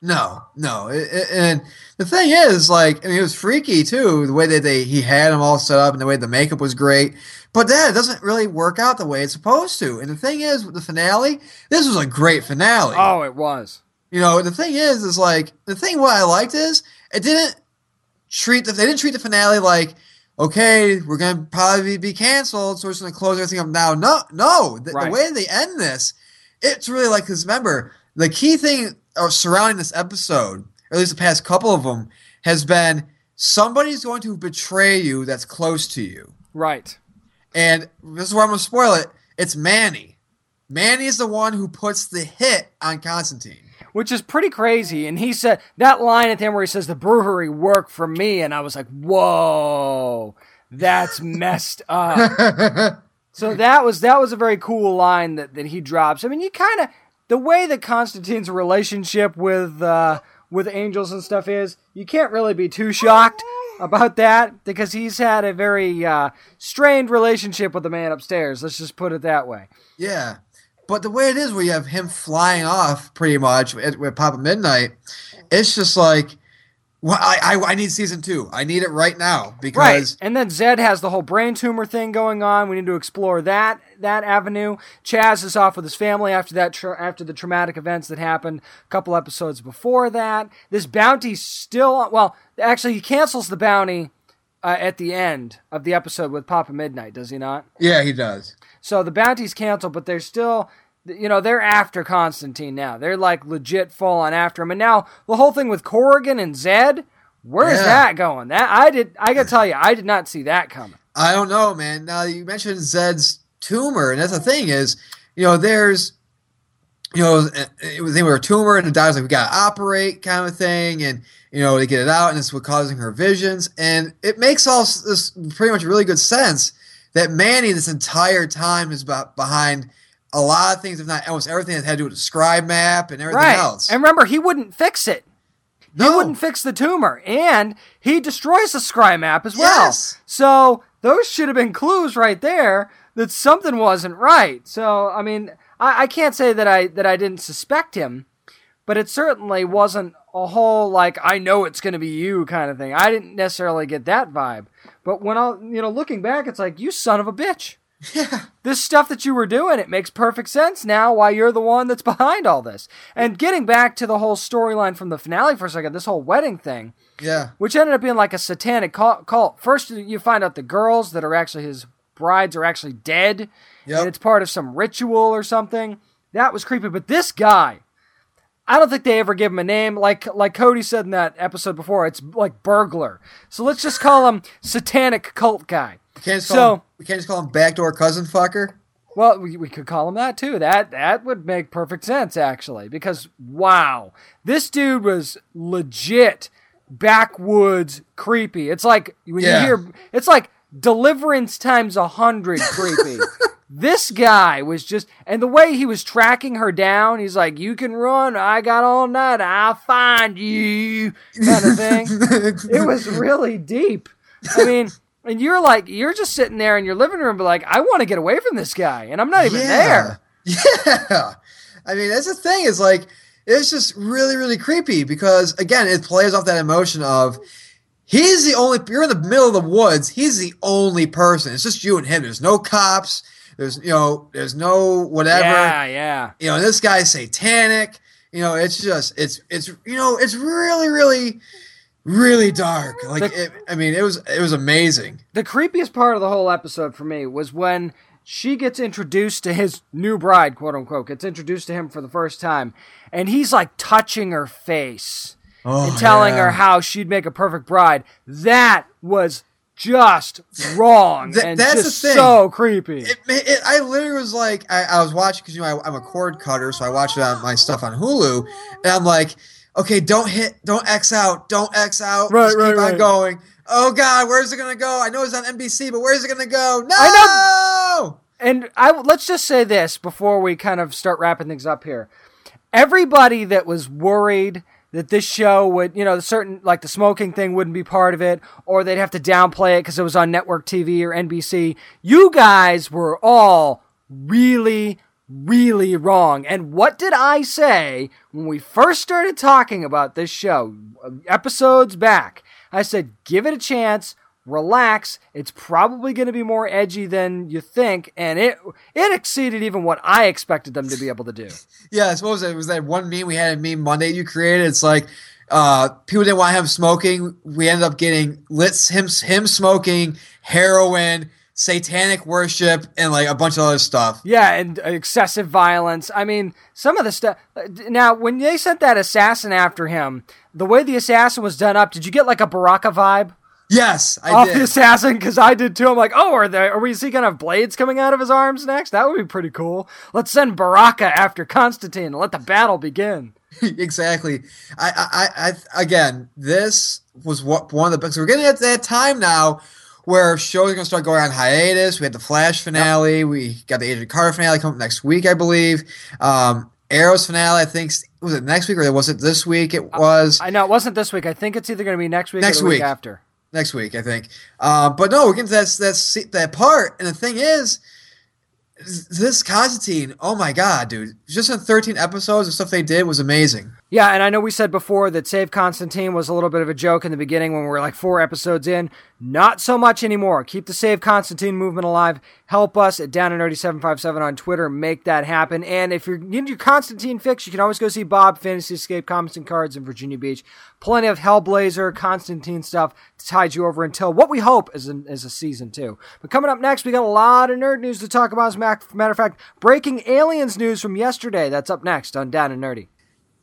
No, no, It- it- and the thing is, like, I mean, it was freaky too. The way that they he had him all set up, and the way the makeup was great. But that doesn't really work out the way it's supposed to. And the thing is, with the finale, this was a great finale. Oh, it was. You know, the thing is, is like the thing what I liked is it didn't treat the they didn't treat the finale like okay we're gonna probably be canceled so we're just gonna close everything up now. No, no, the, Right. the way they end this, it's really like because remember the key thing surrounding this episode, or at least the past couple of them, has been somebody's going to betray you that's close to you, Right. and this is where I'm gonna spoil it. It's Manny. Manny is the one who puts the hit on Constantine. Which is pretty crazy. And he said that line at the end where he says the Brujeria worked for me, and I was like, whoa, that's [laughs] messed up. so that was that was a very cool line that, that he drops. I mean, you kind of the way that Constantine's relationship with uh, with angels and stuff is, you can't really be too shocked about that because he's had a very uh, strained relationship with the man upstairs. Let's just put it that way. Yeah, but the way it is, where you have him flying off pretty much at, with Papa Midnight, it's just like, well, I, I I need season two. I need it right now because Right, and then Zed has the whole brain tumor thing going on. We need to explore that that avenue. Chaz is off with his family after that tra- after the traumatic events that happened a couple episodes before that. This bounty still well. Actually, he cancels the bounty uh, at the end of the episode with Papa Midnight, does he not? yeah, he does. So the bounty's canceled, but they're still, you know, they're after Constantine now. They're like legit full on after him. And now the whole thing with Corrigan and Zed, where's Yeah. that going? That I did, I gotta tell you, I did not see that coming. I don't know, man. Now you mentioned Zed's tumor, and that's the thing is, you know, there's, you know, it was they were a tumor, and the doctor's like, we got to operate, kind of thing, and you know, they get it out, and it's what causing her visions, and it makes all this pretty much really good sense that Manny this entire time is behind a lot of things, if not almost everything that had to do with the scry map and everything Right. else. And remember, he wouldn't fix it. He wouldn't fix the tumor. And he destroys the scry map as well. Yes. So those should have been clues right there that something wasn't right. So I mean, I, I can't say that I that I didn't suspect him, but it certainly wasn't a whole like I know it's gonna be you kind of thing. I didn't necessarily get that vibe. But when I you know, looking back, it's like, you son of a bitch. [laughs] yeah, this stuff that you were doing, it makes perfect sense now why you're the one that's [laughs] behind all this. And getting back to the whole storyline from the finale for a second, this whole wedding thing, yeah, which ended up being like a satanic cult. First, you find out the girls that are actually his brides are actually dead, Yep. and it's part of some ritual or something. That was creepy. But this guy, I don't think they ever give him a name. Like like Cody said in that episode before, it's like burglar. So let's just call him satanic cult guy. we can't just So- call him, we can't just call him backdoor cousin fucker. Well, we, we could call him that too. That that would make perfect sense actually, because wow, this dude was legit backwoods creepy. It's like when Yeah. you hear, it's like Deliverance times a hundred creepy. [laughs] this guy was just, and the way he was tracking her down, he's like, "You can run, I got all night, I'll find you," kind of thing. it was really deep. I mean. And you're like, you're just sitting there in your living room, but like, I want to get away from this guy, and I'm not even there. [laughs] Yeah. I mean, that's the thing. Is like it's just really, really creepy because again, it plays off that emotion of he's the only. You're in the middle of the woods. He's the only person. It's just you and him. There's no cops. There's you know. There's no whatever. Yeah, yeah. You know, this guy's satanic. You know, it's just it's it's you know it's really really really dark. Like The- it, I mean, it was it was amazing. The creepiest part of the whole episode for me was when she gets introduced to his new bride, quote unquote, gets introduced to him for the first time, and he's like touching her face Oh, and telling yeah. her how she'd make a perfect bride. That was just wrong Th- and that's just the thing. so creepy. It, it, I literally was like, I, I was watching because you know I, I'm a cord cutter, so I watch it on my stuff on Hulu, and I'm like, okay, don't hit, don't X out, don't X out, Right, just right, keep on going. Oh God, where's it gonna go? I know it's on NBC, but where's it gonna go? No, I know. And I let's just say this before we kind of start wrapping things up here. Everybody that was worried that this show would, you know, certain like the smoking thing wouldn't be part of it, or they'd have to downplay it because it was on network TV or NBC. You guys were all really, really wrong. And what did I say when we first started talking about this show, uh, episodes back? I said, give it a chance relax. It's probably going to be more edgy than you think, and it it exceeded even what I expected them to be able to do. [laughs] Yeah, I suppose it was that one meme we had a meme Monday you created. It's like uh, people didn't want him smoking. We ended up getting lit him him smoking heroin, satanic worship, and like a bunch of other stuff. Yeah, and excessive violence. I mean, some of the stuff. Now, when they sent that assassin after him, the way the assassin was done up, did you get like a Baraka vibe? Yes, I off did. the assassin because I did too. I'm like, oh, are there? Are we see kind of blades coming out of his arms next? That would be pretty cool. Let's send Baraka after Constantine and let the battle begin. [laughs] exactly. I, I, I, again, this was what one of the books. We're getting at that time now where shows are going to start going on hiatus. We had the Flash finale. We got the Agent Carter finale coming up next week, I believe. Um, Arrow's finale, I think, was it next week or was it this week? It was I know it wasn't this week. I think it's either going to be next week Next or the week, week. after. Next week, I think. Uh, but no, we're getting to that, that that part, and the thing is, this Constantine. Oh my god, dude! Just in 13 episodes, the stuff they did was amazing. Yeah, and I know we said before that Save Constantine was a little bit of a joke in the beginning when we were like four episodes in. Not so much anymore. Keep the Save Constantine movement alive. Help us at Down and Nerdy 757 on Twitter. Make that happen. And if you're need your Constantine fix, you can always go see Bob Fantasy Escape Comics and Cards in Virginia Beach. Plenty of Hellblazer, Constantine stuff to tide you over until what we hope is, an, is a season two. But coming up next, we got a lot of nerd news to talk about. As a matter of fact, breaking aliens news from yesterday. That's up next on Down and Nerdy.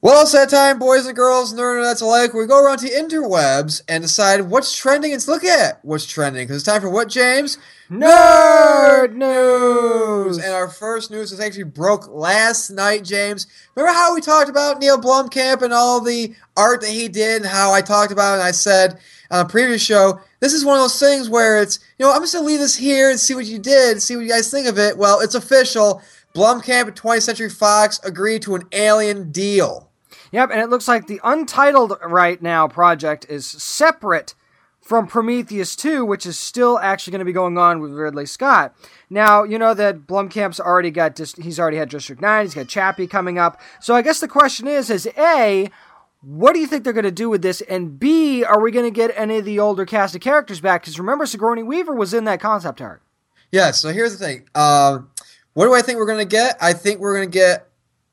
Well, it's that time, boys and girls, nerd that's alike. We go around to interwebs and decide what's trending and look at what's trending. Because it's time for what, James? Nerd news. And our first news is actually broke last night, James. Remember how we talked about Neil Blomkamp and all the art that he did and how I talked about it and I said on a previous show, this is one of those things where it's, you know, I'm just going to leave this here and see what you did, see what you guys think of it. Well, it's official. Blomkamp and 20th Century Fox agreed to an alien deal. Yep, and it looks like the Untitled right now project is separate from Prometheus 2, which is still actually going to be going on with Ridley Scott. Now, you know that Blomkamp's already got dis- he's already had District 9, he's got Chappie coming up. So I guess the question is is A, what do you think they're going to do with this? And B, are we going to get any of the older cast of characters back? Because remember, Sigourney Weaver was in that concept art. Yeah, so here's the thing. Um, what do I think we're going to get? I think we're going to get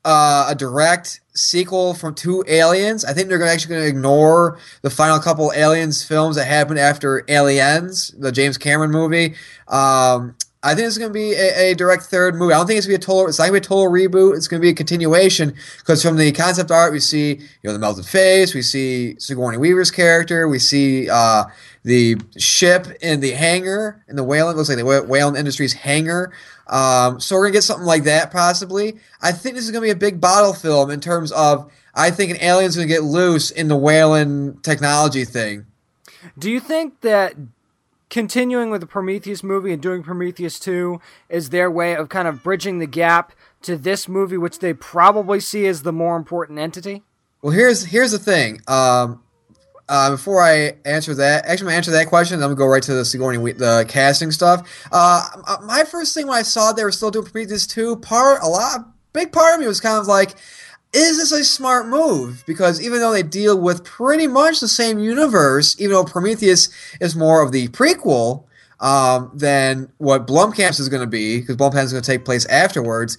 uh, a direct sequel from two Aliens. I think they're gonna, actually going to ignore the final couple Aliens films that happened after Aliens, the James Cameron movie. Um, I think it's going to be a, a direct third movie. I don't think it's going to be a total. It's not going to be a total reboot. It's going to be a continuation because from the concept art, we see you know the melted face, we see Sigourney Weaver's character, we see uh, the ship in the hangar in the Weyland looks like the Wh- Weyland Industries hangar. Um, so we're gonna get something like that possibly. I think this is gonna be a big bottle film in terms of. I think an alien's gonna get loose in the Weyland technology thing. Do you think that continuing with the Prometheus movie and doing Prometheus 2 is their way of kind of bridging the gap to this movie, which they probably see as the more important entity? Well, here's here's the thing. Um, uh, before I answer that, actually, I'm gonna answer that question. I'm gonna go right to the Sigourney We- the casting stuff. Uh, my first thing when I saw they were still doing Prometheus two, part a lot, big part of me was kind of like, is this a smart move? Because even though they deal with pretty much the same universe, even though Prometheus is more of the prequel um, than what Blomkamp is to be, because Blomkamp is to take place afterwards,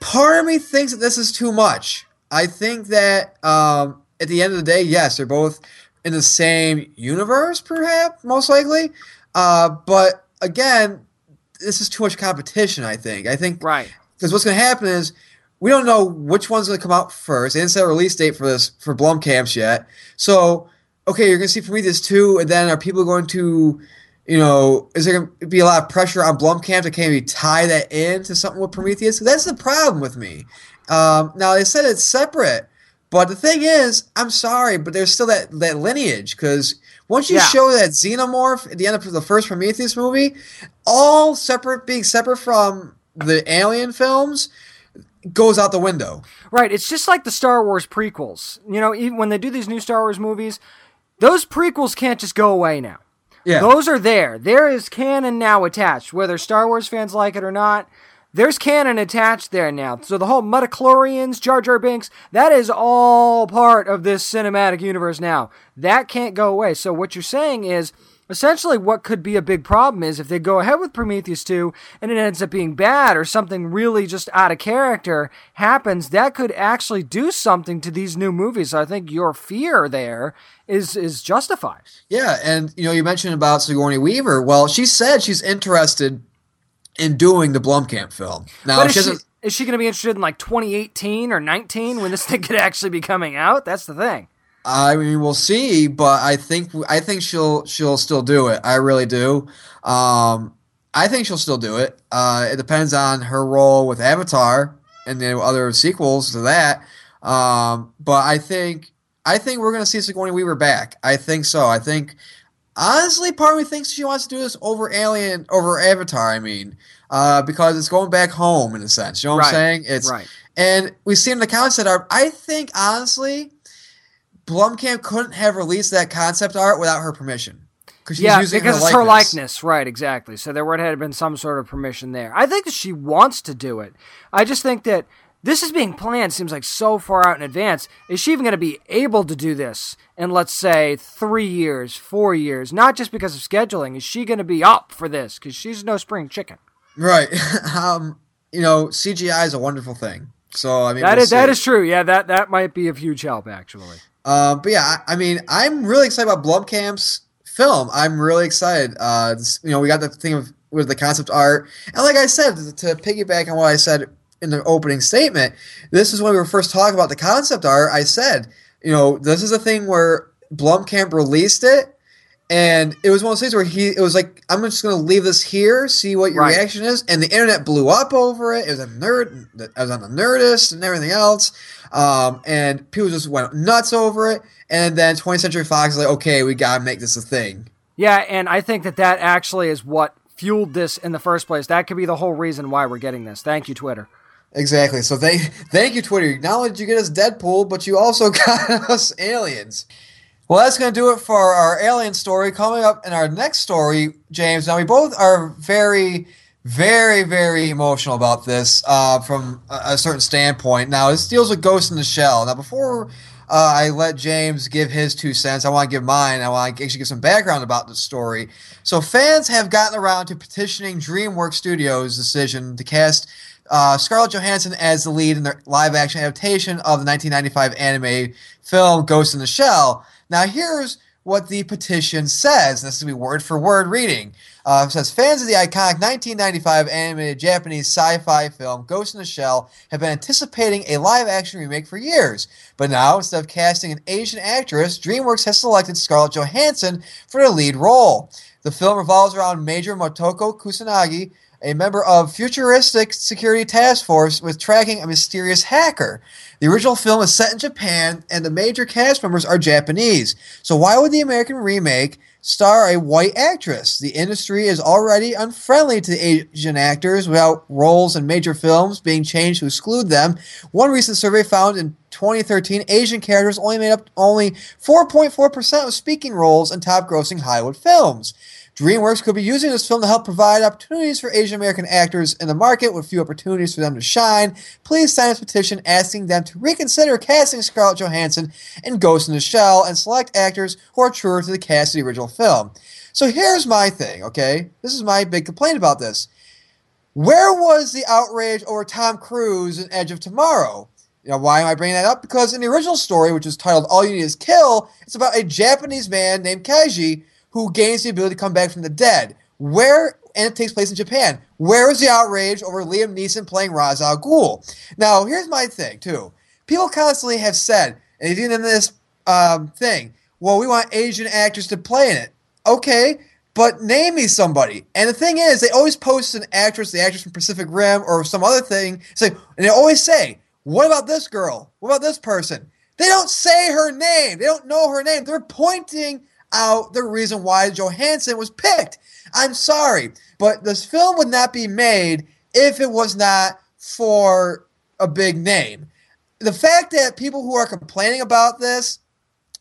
part of me thinks that this is too much. I think that um, at the end of the day, yes, they're both in the same universe, perhaps, most likely. Uh, but again, this is too much competition, I think. I think Right. because what's going to happen is we don't know which one's going to come out first. They didn't set a release date for this for Blomkamps yet. So, okay, you're going to see Prometheus two, and then are people going to, you know, is there going to be a lot of pressure on Blum Blomkamp to kind of tie that in to something with Prometheus? That's the problem with me. Um, now they said it's separate, but the thing is, I'm sorry, but there's still that that lineage because. Once you Yeah. show that xenomorph at the end of the first Prometheus movie, all separate, being separate from the Alien films, goes out the window. Right. It's just like the Star Wars prequels. You know, even when they do these new Star Wars movies, those prequels can't just go away now. Yeah. Those are there. There is canon now attached, whether Star Wars fans like it or not. There's canon attached there now. So the whole midi-chlorians, Jar Jar Binks, that is all part of this cinematic universe now. That can't go away. So what you're saying is essentially what could be a big problem is if they go ahead with Prometheus 2 and it ends up being bad or something really just out of character happens, that could actually do something to these new movies. So I think your fear there is is justified. yeah, and you know, you mentioned about Sigourney Weaver. Well, she said she's interested in doing the Blomkamp film. Now, she is she, is she going to be interested in like 2018 or 19 when this thing could actually be coming out? That's the thing. I mean, we'll see, but I think I think she'll she'll still do it. I really do. Um, I think she'll still do it. Uh, it depends on her role with Avatar and the other sequels to that. Um, but I think I think we're gonna see Sigourney Weaver back. I think so. I think honestly, part of me thinks she wants to do this over Alien, over Avatar. I mean, uh, because it's going back home in a sense. You know what Right, I'm saying? It's right. and we've seen the concept art. I think honestly, Blomkamp couldn't have released that concept art without her permission. Because she's Yeah, using because her it's her likeness. likeness, right? Exactly. So there would have been some sort of permission there. I think that she wants to do it. I just think that this is being planned. Seems like so far out in advance. Is she even going to be able to do this in let's say three years, four years? Not just because of scheduling. Is she going to be up for this? Because she's no spring chicken. Right. [laughs] um, you know, CGI is a wonderful thing. So I mean, That we'll is that is true. Yeah, that that might be a huge help actually. Um, but yeah, I, I mean, I'm really excited about Blomkamp's film. I'm really excited. Uh, this- you know, we got the thing of with the concept art, and like I said, to piggyback on what I said in the opening statement, this is when we were first talking about the concept art. I said, you know, this is a thing where Blomkamp released it, and it was one of those things where he, it was like, I'm just going to leave this here, see what your Right. reaction is, and the internet blew up over it. It was a nerd, I was on the Nerdist and everything else. Um, and people just went nuts over it. And then 20th Century Fox is like, okay, we gotta make this a thing. Yeah, and I think that that actually is what fueled this in the first place. That could be the whole reason why we're getting this. Thank you, Twitter. Exactly. So thank, thank you, Twitter. Only did you get us Deadpool, but you also [laughs] got us aliens. Well, that's going to do it for our alien story. Coming up in our next story, James. Now we both are very, very, very emotional about this uh, from a, a certain standpoint. Now this deals with Ghost in the Shell. Now before uh, I let James give his two cents, I want to give mine. I want to actually give some background about the story. So fans have gotten around to petitioning DreamWorks Studios' decision to cast uh, Scarlett Johansson as the lead in the live action adaptation of the 1995 anime film Ghost in the Shell. Now, here's what the petition says. This will be word for word reading. Uh, says fans of the iconic 1995 animated Japanese sci-fi film Ghost in the Shell have been anticipating a live-action remake for years, but now instead of casting an Asian actress, DreamWorks has selected Scarlett Johansson for the lead role. The film revolves around Major Motoko Kusanagi, a member of futuristic security task force with tracking a mysterious hacker. The original film is set in Japan, and the major cast members are Japanese. So why would the American remake star a white actress? The industry is already unfriendly to Asian actors without roles in major films being changed to exclude them. One recent survey found in 2013 Asian characters only made up only 4.4% of speaking roles in top grossing Hollywood films. DreamWorks could be using this film to help provide opportunities for Asian American actors in the market with few opportunities for them to shine. Please sign this petition asking them to reconsider casting Scarlett Johansson in Ghost in the Shell and select actors who are truer to the cast of the original film. So here's my thing, okay? This is my big complaint about this. Where was the outrage over Tom Cruise in Edge of Tomorrow? You know, why am I bringing that up? Because in the original story, which is titled All You Need Is Kill, it's about a Japanese man named Keiji who gains the ability to come back from the dead. Where, and it takes place in Japan. Where is the outrage over Liam Neeson playing Ra's al Ghul? Now, here's my thing, too. People constantly have said, and even in this um, thing, well, we want Asian actors to play in it. Okay, but name me somebody. And the thing is, they always post an actress, the actress from Pacific Rim or some other thing. Say, and they always say, "What about this girl? What about this person?" They don't say her name. They don't know her name. They're pointing out the reason why Johansson was picked. I'm sorry, but this film would not be made if it was not for a big name. The fact that people who are complaining about this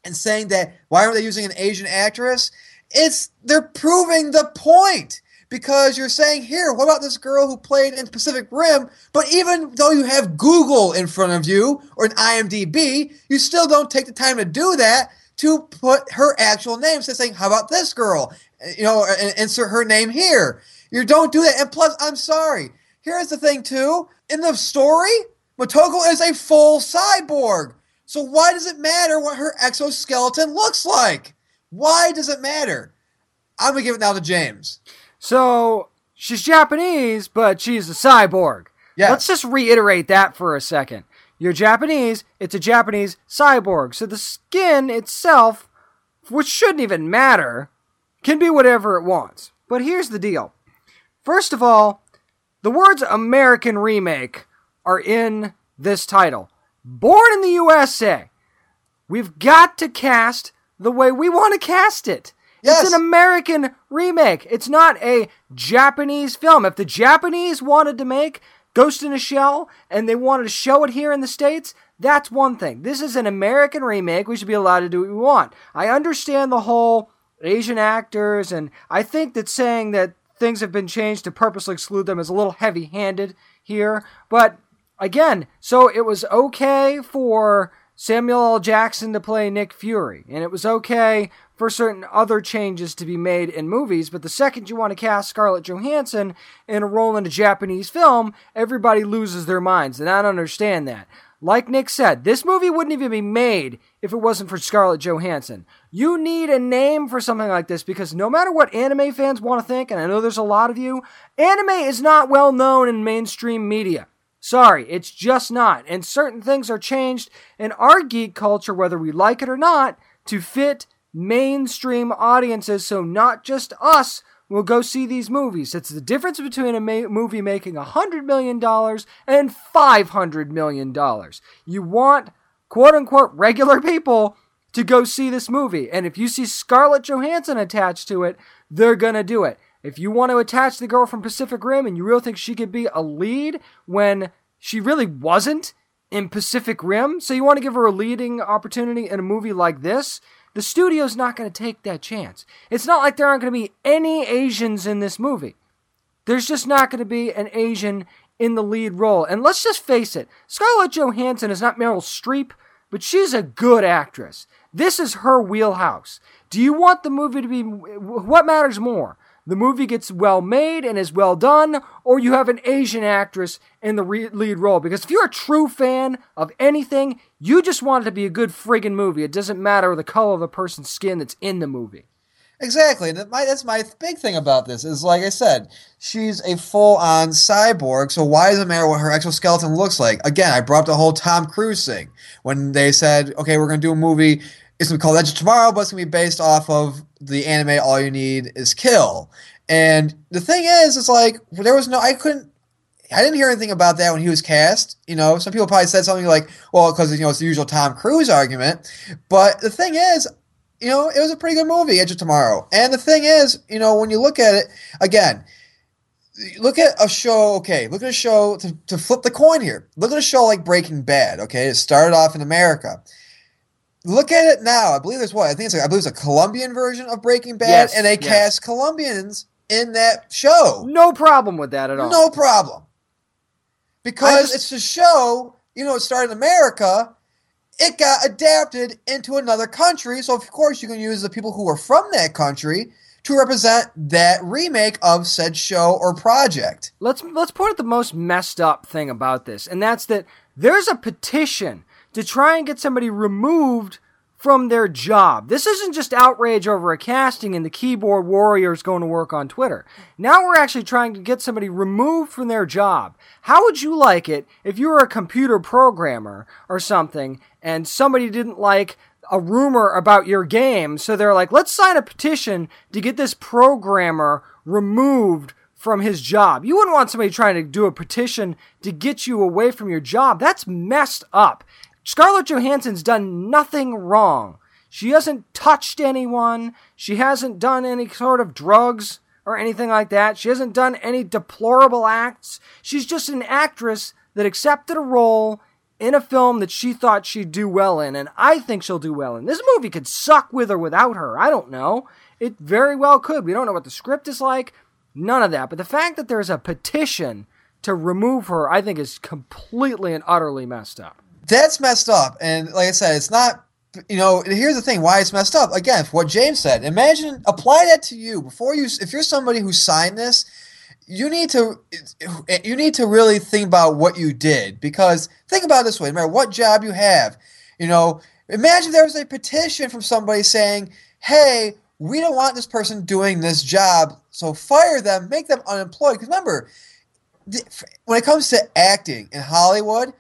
and saying that why aren't they using an Asian actress? It's they're proving the point because you're saying here, what about this girl who played in Pacific Rim? But even though you have Google in front of you or an IMDb, you still don't take the time to do that to put her actual name. So saying, how about this girl? Uh, you know, uh, insert her name here. You don't do that. And plus, I'm sorry. Here's the thing too. In the story, Motoko is a full cyborg. So why does it matter what her exoskeleton looks like? Why does it matter? I'm gonna give it now to James. So she's Japanese, but she's a cyborg. Yes. Let's just reiterate that for a second. You're Japanese, it's a Japanese cyborg. So the skin itself, which shouldn't even matter, can be whatever it wants. But here's the deal. First of all, the words American remake are in this title. Born in the USA. We've got to cast the way we want to cast it. Yes. It's an American remake. It's not a Japanese film. If the Japanese wanted to make Ghost in a Shell and they wanted to show it here in the States, that's one thing. This is an American remake. We should be allowed to do what we want. I understand the whole Asian actors, and I think that saying that things have been changed to purposely exclude them is a little heavy handed here. But again, so it was okay for Samuel L. Jackson to play Nick Fury, and it was okay for certain other changes to be made in movies, but the second you want to cast Scarlett Johansson in a role in a Japanese film, everybody loses their minds, and I don't understand that. Like Nick said, this movie wouldn't even be made if it wasn't for Scarlett Johansson. You need a name for something like this because no matter what anime fans want to think, and I know there's a lot of you, anime is not well known in mainstream media. Sorry, it's just not. And certain things are changed in our geek culture, whether we like it or not, to fit mainstream audiences. So not just us will go see these movies. It's the difference between a ma- movie making $100 million and $500 million. You want quote unquote regular people to go see this movie. And if you see Scarlett Johansson attached to it, they're going to do it. If you want to attach the girl from Pacific Rim and you really think she could be a lead when she really wasn't in Pacific Rim, so you want to give her a leading opportunity in a movie like this, the studio's not going to take that chance. It's not like there aren't going to be any Asians in this movie. There's just not going to be an Asian in the lead role. And let's just face it Scarlett Johansson is not Meryl Streep, but she's a good actress. This is her wheelhouse. Do you want the movie to be. What matters more? The movie gets well made and is well done, or you have an Asian actress in the re- lead role. Because if you're a true fan of anything, you just want it to be a good friggin' movie. It doesn't matter the color of the person's skin that's in the movie. Exactly. And my, that's my big thing about this is, like I said, she's a full-on cyborg. So why does it matter what her exoskeleton looks like? Again, I brought up the whole Tom Cruise thing when they said, "Okay, we're going to do a movie. It's to be called Edge of Tomorrow, but it's to be based off of the anime All You Need Is Kill." And the thing is, it's like there was no, I couldn't I didn't hear anything about that when he was cast. You know, some people probably said something like, well, because, you know, it's the usual Tom Cruise argument. But the thing is, you know, it was a pretty good movie, Edge of Tomorrow. And the thing is, you know, when you look at it, again, look at a show, okay, look at a show to, to flip the coin here. Look at a show like Breaking Bad, okay? It started off in America. Look at it now. I believe there's what I think it's like, I believe it's a Colombian version of Breaking Bad, Yes, and they yes. cast Colombians in that show. No problem with that at all. No problem. Because just- it's a show, you know, it started in America. It got adapted into another country. So, of course, you can use the people who are from that country to represent that remake of said show or project. Let's let's point at the most messed up thing about this, and that's that there's a petition to try and get somebody removed from their job. This isn't just outrage over a casting and the keyboard warriors going to work on Twitter. Now we're actually trying to get somebody removed from their job. How would you like it if you were a computer programmer or something and somebody didn't like a rumor about your game, so they're like, let's sign a petition to get this programmer removed from his job. You wouldn't want somebody trying to do a petition to get you away from your job. That's messed up. Scarlett Johansson's done nothing wrong. She hasn't touched anyone. She hasn't done any sort of drugs or anything like that. She hasn't done any deplorable acts. She's just an actress that accepted a role in a film that she thought she'd do well in, and I think she'll do well in. This movie could suck with or without her. I don't know. It very well could. We don't know what the script is like. None of that. But the fact that there's a petition to remove her, I think, is completely and utterly messed up. That's messed up. And like I said, it's not, you know, here's the thing why it's messed up. Again, what James said, imagine, apply that to you before you, if you're somebody who signed this, you need to you need to really think about what you did because think about this way no matter what job you have you know imagine there was a petition from somebody saying hey we don't want this person doing this job so fire them make them unemployed because remember when it comes to acting in hollywood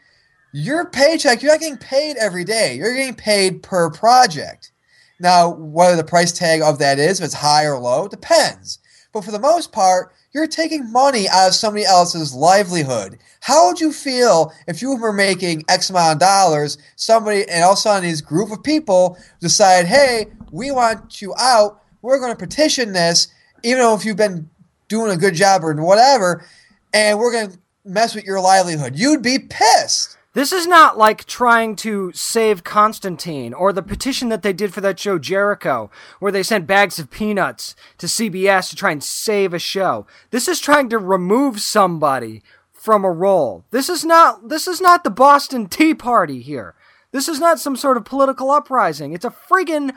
your paycheck you're not getting paid every day you're getting paid per project now whether the price tag of that is if it's high or low depends but for the most part you're taking money out of somebody else's livelihood. How would you feel if you were making X amount of dollars, somebody, and all of a sudden these group of people decide, hey, we want you out, we're going to petition this, even though if you've been doing a good job or whatever, and we're going to mess with your livelihood. You'd be pissed. This is not like trying to save Constantine or the petition that they did for that show Jericho, where they sent bags of peanuts to CBS to try and save a show. This is trying to remove somebody from a role. This is not this is not the Boston Tea Party here. This is not some sort of political uprising. It's a friggin'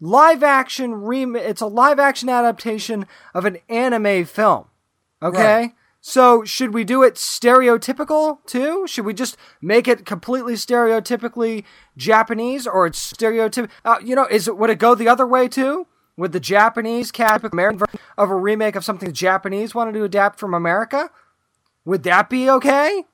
live action rem- it's a live action adaptation of an anime film. Okay? Right. So, should we do it stereotypical too? Should we just make it completely stereotypically Japanese, or it's stereotypical? Uh, you know, is it would it go the other way too? Would the Japanese Catholic American version of a remake of something the Japanese wanted to adapt from America? Would that be okay?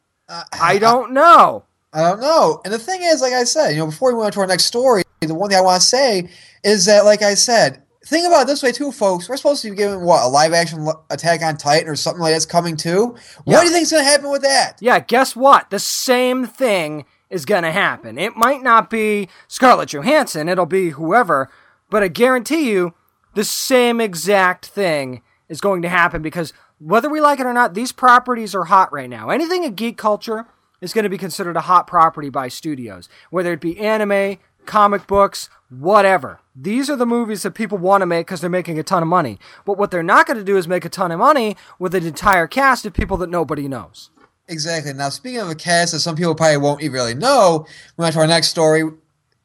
I don't know. I don't know. And the thing is, like I said, you know, before we went to our next story, the one thing I want to say is that, like I said, think about it this way too, folks. We're supposed to be given what a live action lo- Attack on Titan or something like that's coming too. Yeah. What do you think's going to happen with that? Yeah, guess what? The same thing is going to happen. It might not be Scarlett Johansson, it'll be whoever, but I guarantee you the same exact thing is going to happen because whether we like it or not, these properties are hot right now. Anything in geek culture is going to be considered a hot property by studios, whether it be anime, comic books, whatever. These are the movies that people want to make because they're making a ton of money. But what they're not going to do is make a ton of money with an entire cast of people that nobody knows. Exactly. Now, speaking of a cast that some people probably won't even really know, we went to our next story.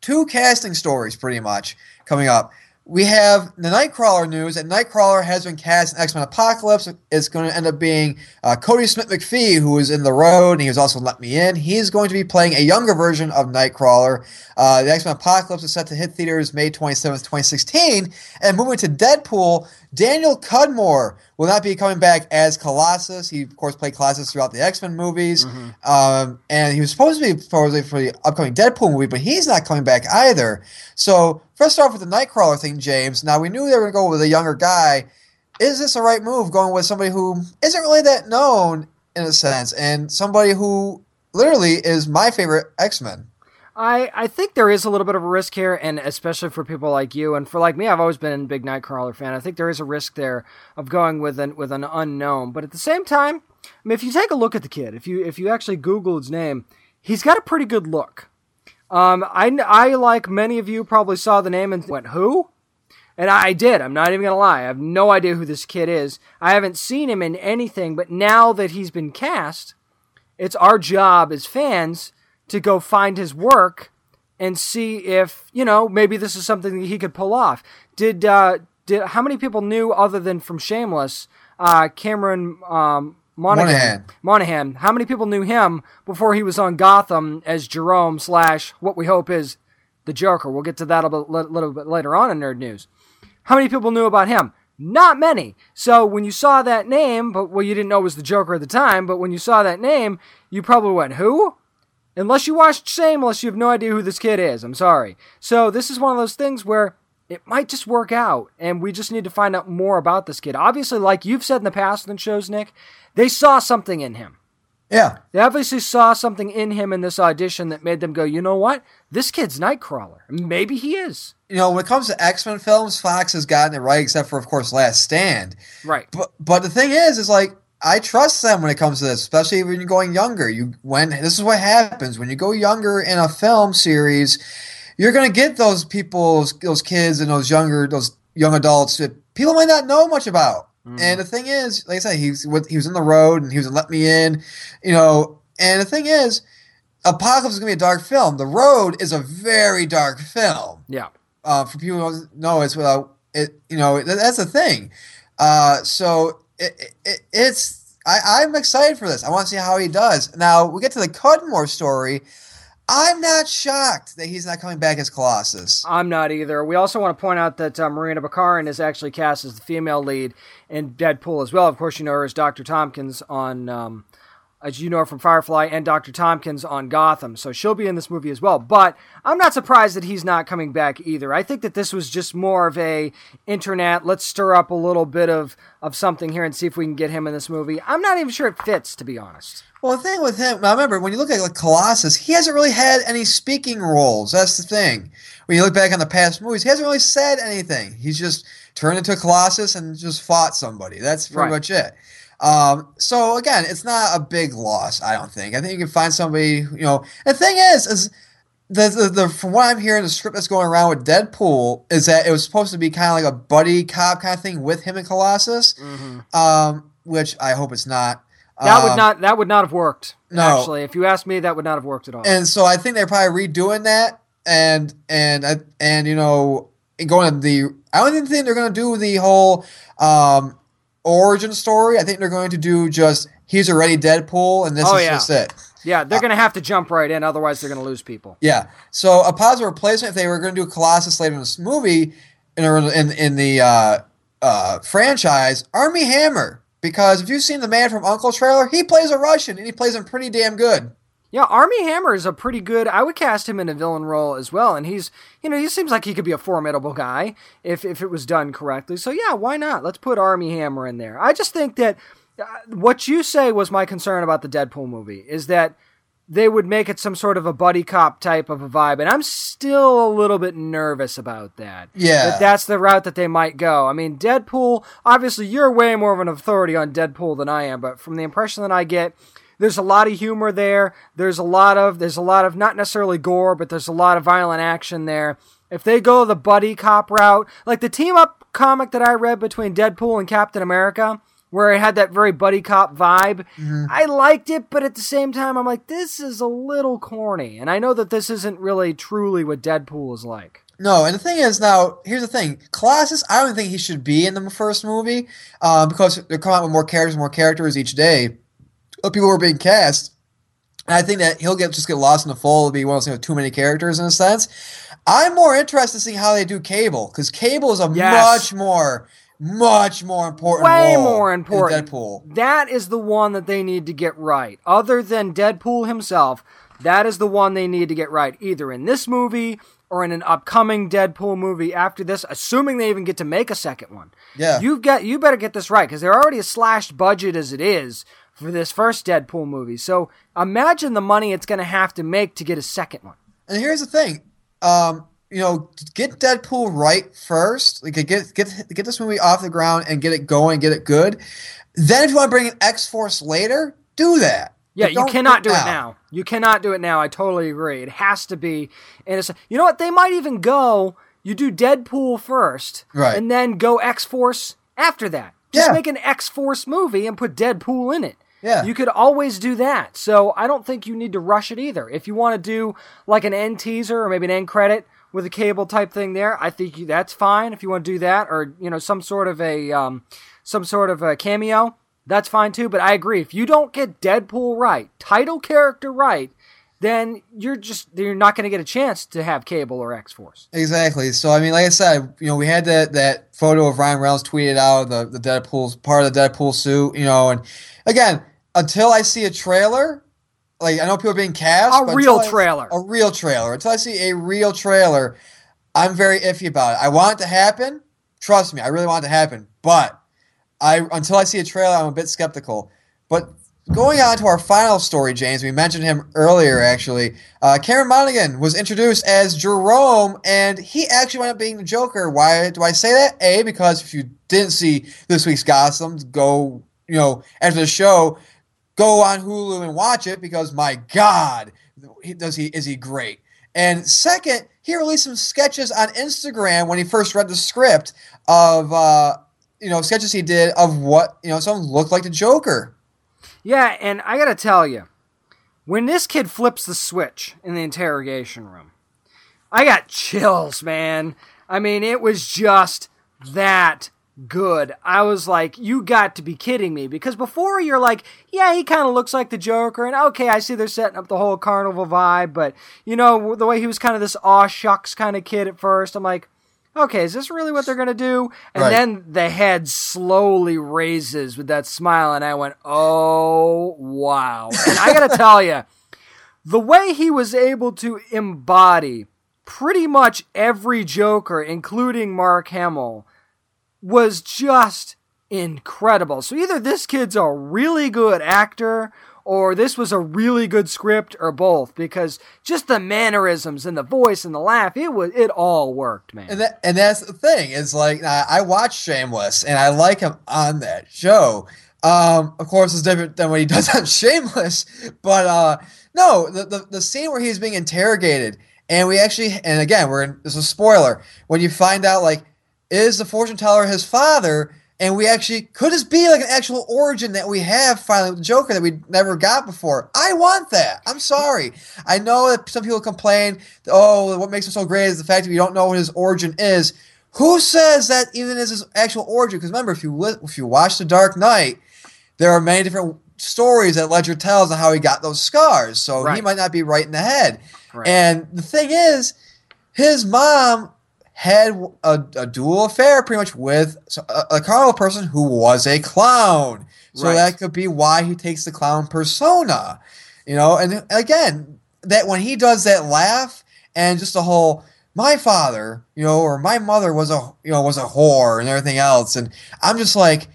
Two casting stories, pretty much, coming up. We have the Nightcrawler news, and Nightcrawler has been cast in X Men Apocalypse. It's going to end up being uh, Kodi Smit-McPhee, who was in The Road, and he was also Let Me In. He's going to be playing a younger version of Nightcrawler. Uh, the X Men Apocalypse is set to hit theaters May 27th, 2016. And moving to Deadpool, Daniel Cudmore will not be coming back as Colossus. He, of course, played Colossus throughout the X Men movies. Um, and he was supposed to be supposedly for the upcoming Deadpool movie, but he's not coming back either. So, first off, with the Nightcrawler thing, James, now we knew they were going to go with a younger guy. Is this a right move going with somebody who isn't really that known in a sense and somebody who literally is my favorite X Men? I, I think there is a little bit of a risk here, and especially for people like you and for like me, I've always been a big Nightcrawler fan. I think there is a risk there of going with an with an unknown. But at the same time, I mean, if you take a look at the kid, if you if you actually Google his name, he's got a pretty good look. Um, I, I, like many of you, probably saw the name and went, who? And I did. I'm not even to lie. I have no idea who this kid is. I haven't seen him in anything, but now that he's been cast, it's our job as fans to go find his work and see if, you know, maybe this is something that he could pull off. Did, uh, did, how many people knew other than from Shameless, uh, Cameron, um, Monaghan. Monaghan. Monaghan. How many people knew him before he was on Gotham as Jerome slash what we hope is the Joker? We'll get to that a bit, little bit later on in Nerd News. How many people knew about him? Not many. So when you saw that name, but well, you didn't know it was the Joker at the time, but when you saw that name, you probably went, "Who?" Unless you watched Shameless, you have no idea who this kid is. I'm sorry. So this is one of those things where it might just work out, and we just need to find out more about this kid. Obviously, like you've said in the past in shows, Nick, they saw something in him. Yeah. They obviously saw something in him in this audition that made them go, you know what? This kid's Nightcrawler. Maybe he is. You know, when it comes to X Men films, Fox has gotten it right, except for, of course, Last Stand. Right. But but the thing is, is like I trust them when it comes to this, especially when you're going younger. You when this is what happens when you go younger in a film series, you're gonna get those people, those kids, and those younger, those young adults that people might not know much about. Mm. And the thing is, like I said, he's he was in the road and he was in Let Me In, you know. And the thing is, Apocalypse is gonna be a dark film. The Road is a very dark film. Yeah. Uh, for people who don't know, it's without it. You know, that's the thing. Uh, so it, it, it's I, I'm excited for this. I want to see how he does. Now we get to the Cudmore story. I'm not shocked that he's not coming back as Colossus. I'm not either. We also want to point out that uh, Morena Baccarin is actually cast as the female lead in Deadpool as well. Of course, you know her as Dr. Thompkins on um, as you know from Firefly, and Dr. Thompkins on Gotham. So she'll be in this movie as well. But I'm not surprised that he's not coming back either. I think that this was just more of a internet, let's stir up a little bit of, of something here and see if we can get him in this movie. I'm not even sure it fits, to be honest. Well, the thing with him, I remember when you look at like Colossus, he hasn't really had any speaking roles. That's the thing. When you look back on the past movies, he hasn't really said anything. He's just turned into a Colossus and just fought somebody. That's pretty right. much it. Um, so again, it's not a big loss. I don't think. I think you can find somebody. You know, the thing is, is the, the, the from what I'm hearing, the script that's going around with Deadpool is that it was supposed to be kind of like a buddy cop kind of thing with him and Colossus, mm-hmm. um, which I hope it's not. That um, would not that would not have worked. No, actually, if you ask me, that would not have worked at all. And so I think they're probably redoing that, and and and you know, going to the. I don't even think they're going to do the whole um, origin story. I think they're going to do just he's already Deadpool, and this oh, is yeah. just it. Yeah, they're uh, going to have to jump right in, otherwise they're going to lose people. Yeah. So a positive replacement, if they were going to do Colossus later in this movie, in in, in the uh, uh, franchise, Armie Hammer. Because if you've seen the Man from Uncle trailer, he plays a Russian, and he plays him pretty damn good. Yeah, Armie Hammer is a pretty good. I would cast him in a villain role as well, and he's you know he seems like he could be a formidable guy if if it was done correctly. So yeah, why not? Let's put Armie Hammer in there. I just think that uh, what you say was my concern about the Deadpool movie is that they would make it some sort of a buddy cop type of a vibe, and I'm still a little bit nervous about that. Yeah, that that's the route that they might go. I mean, Deadpool. Obviously, you're way more of an authority on Deadpool than I am, but from the impression that I get there's a lot of humor there. There's a lot of there's a lot of not necessarily gore, but there's a lot of violent action there. If they go the buddy cop route, like the team up comic that I read between Deadpool and Captain America, where it had that very buddy cop vibe. Mm-hmm. I liked it, but at the same time, I'm like, this is a little corny. And I know that this isn't really truly what Deadpool is like. No, and the thing is now, here's the thing: Colossus. I don't think he should be in the first movie um, because they're coming out with more characters, more characters each day of people who are being cast. And I think that he'll get just get lost in the fold, be one of those with too many characters in a sense. I'm more interested in seeing how they do Cable because Cable is a yes. much more, much more important, way more important. Deadpool. That is the one that they need to get right. Other than Deadpool himself, that is the one they need to get right, either in this movie or in an upcoming Deadpool movie after this, assuming they even get to make a second one. Yeah, you've got you better get this right because they're already a slashed budget as it is for this first Deadpool movie. So imagine the money it's going to have to make to get a second one. And here's the thing, um, you know, get Deadpool right first. Like get get get this movie off the ground and get it going, get it good. Then if you want to bring in X Force later, do that. Yeah, you cannot do it it now. You cannot do it now. I totally agree. It has to be innocent. You know what? They might even go. You do Deadpool first, Right. and then go X Force after that. Just Yeah. make an X Force movie and put Deadpool in it. Yeah. You could always do that. So I don't think you need to rush it either. If you want to do like an end teaser or maybe an end credit with a cable type thing there, I think that's fine. If you want to do that, or you know some sort of a um, some sort of a cameo, that's fine too. But I agree. If you don't get Deadpool right, title character right, then you're just you're not going to get a chance to have cable or X Force. Exactly. So I mean, like I said, you know, we had that that photo of Ryan Reynolds tweeted out the the Deadpool part of the Deadpool suit, you know, and again, until I see a trailer, like I know people are being cast, A real trailer. a real trailer. Until I see a real trailer, I'm very iffy about it. I want it to happen. Trust me, I really want it to happen, but I until I see a trailer, I'm a bit skeptical. But going on to our final story, James, we mentioned him earlier. Actually, uh, Cameron Monaghan was introduced as Jerome, and he actually wound up being the Joker. Why do I say that? A because if you didn't see this week's Gotham, go you know after the show, go on Hulu and watch it because my God, does he is he great? And second, he released some sketches on Instagram when he first read the script of uh, you know sketches he did of what you know someone looked like the Joker. Yeah, and I gotta tell you, when this kid flips the switch in the interrogation room, I got chills, man. I mean, it was just that good. I was like, you got to be kidding me. Because before you're like, yeah, he kind of looks like the Joker, and okay, I see they're setting up the whole carnival vibe, but you know, the way he was kind of this aw shucks kind of kid at first, I'm like, okay, is this really what they're gonna do? And Right. then the head slowly raises with that smile, and I went, oh wow. And I gotta [laughs] tell you, the way he was able to embody pretty much every Joker, including Mark Hamill, was just incredible. So either this kid's a really good actor or this was a really good script or both because just the mannerisms and the voice and the laugh it was it all worked man And that and that's the thing is like I, I watch Shameless and I like him on that show. Um, of course, it's different than what he [laughs] does on Shameless, but uh, no, the, the the scene where he's being interrogated and we actually and again we're in, this is a spoiler when you find out like is the fortune teller his father and we actually could this be like an actual origin that we have finally with the Joker that we never got before? I want that. I'm sorry. I know that some people complain, oh, what makes him so great is the fact that we don't know what his origin is. Who says that even is his actual origin? Because remember, if you if you watch The Dark Knight, there are many different stories that Ledger tells on how he got those scars. So he might not be right in the head. Right. And the thing is, his mom had a, a dual affair pretty much with a, a carnival person who was a clown. So Right. that could be why he takes the clown persona. You know, and again, that when he does that laugh and just the whole my father, you know, or my mother was a you know was a whore and everything else, and I'm just like,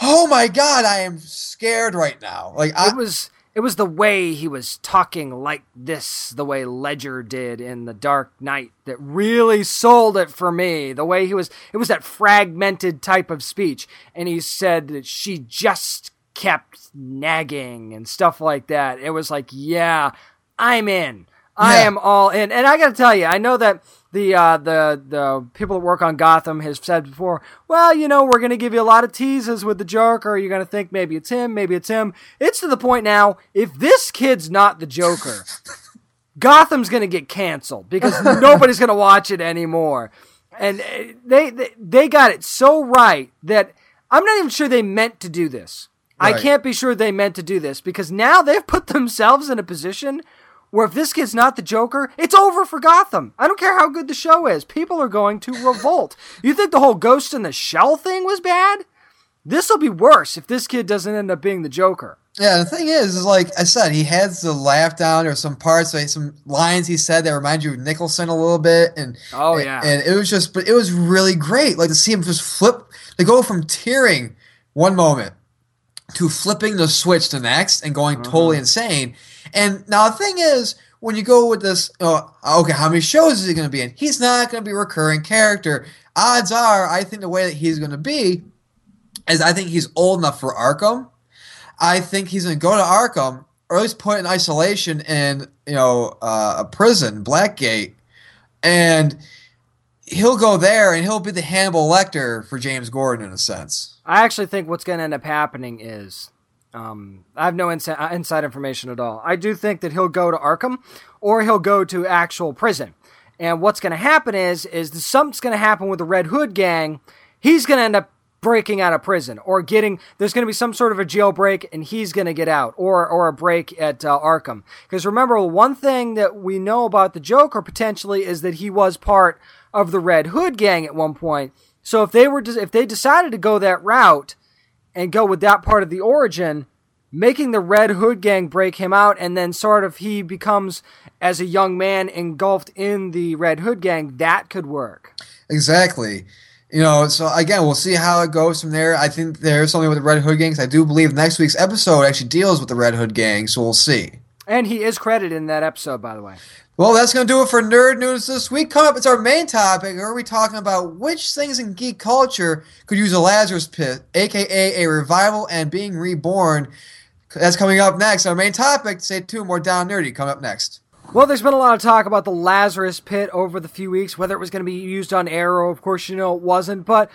oh my god, I am scared right now. Like I, it was it was the way he was talking like this the way ledger did in the dark knight that really sold it for me. The way he was it was that fragmented type of speech. And he said that she just kept nagging and stuff like that. It was like yeah i'm in i am all in and i gotta tell you i know that the uh, the the people that work on Gotham has said before. Well, you know, we're gonna give you a lot of teases with the Joker. You're gonna think maybe it's him, maybe it's him. It's to the point now. If this kid's not the Joker, [laughs] Gotham's gonna get canceled because [laughs] nobody's gonna watch it anymore. And uh, they, they they got it so right that I'm not even sure they meant to do this. I can't be sure they meant to do this because now they've put themselves in a position where if this kid's not the Joker, it's over for Gotham. I don't care how good the show is. People are going to revolt. You think the whole Ghost in the Shell thing was bad? This will be worse if this kid doesn't end up being the Joker. Yeah, the thing is, is like I said, he has the laugh down. There some parts, like some lines he said that remind you of Nicholson a little bit, and Oh, yeah. and it was just, but it was really great. Like to see him just flip, to go from tearing one moment to flipping the switch the next and going totally insane. And now the thing is, when you go with this, oh, okay, how many shows is he going to be in? He's not going to be a recurring character. Odds are, I think the way that he's going to be is I think he's old enough for Arkham. I think he's going to go to Arkham or at least put in isolation in you know uh, a prison, Blackgate, and he'll go there and he'll be the Hannibal Lecter for James Gordon in a sense. I actually think what's going to end up happening is um, I have no inside, uh, inside information at all. I do think that he'll go to Arkham or he'll go to actual prison. And what's going to happen is is something's going to happen with the Red Hood gang. He's going to end up breaking out of prison or getting there's going to be some sort of a jailbreak and he's going to get out or or a break at uh, Arkham. Because remember, one thing that we know about the Joker potentially is that he was part of the Red Hood gang at one point. So if they were if they decided to go that route and go with that part of the origin, making the Red Hood gang break him out and then sort of he becomes as a young man engulfed in the Red Hood gang, that could work. Exactly. You know, so again, we'll see how it goes from there. I think there's something with the Red Hood gangs. I do believe next week's episode actually deals with the Red Hood gang, so we'll see. And he is credited in that episode, by the way. Well, that's going to do it for Nerd News this week. Coming up, it's our main topic. Are we talking about which things in geek culture could use a Lazarus pit, aka a revival and being reborn? That's coming up next. Our main topic. Stay tuned. More down nerdy coming up next. Well, there's been a lot of talk about the Lazarus Pit over the few weeks, whether it was going to be used on Arrow. Of course, you know it wasn't, but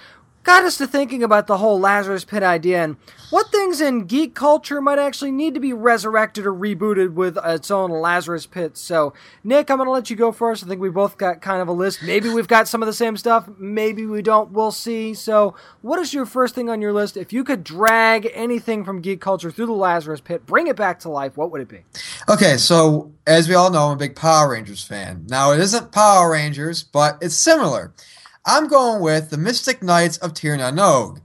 got us to thinking about the whole Lazarus Pit idea and what things in geek culture might actually need to be resurrected or rebooted with its own Lazarus Pit. So, Nick, I'm going to let you go first. I think we both got kind of a list. Maybe we've got some of the same stuff. Maybe we don't. We'll see. So, what is your first thing on your list? If you could drag anything from geek culture through the Lazarus Pit, bring it back to life, what would it be? Okay, so as we all know, I'm a big Power Rangers fan. Now, it isn't Power Rangers, but it's similar. I'm going with the Mystic Knights of Tir na Nog.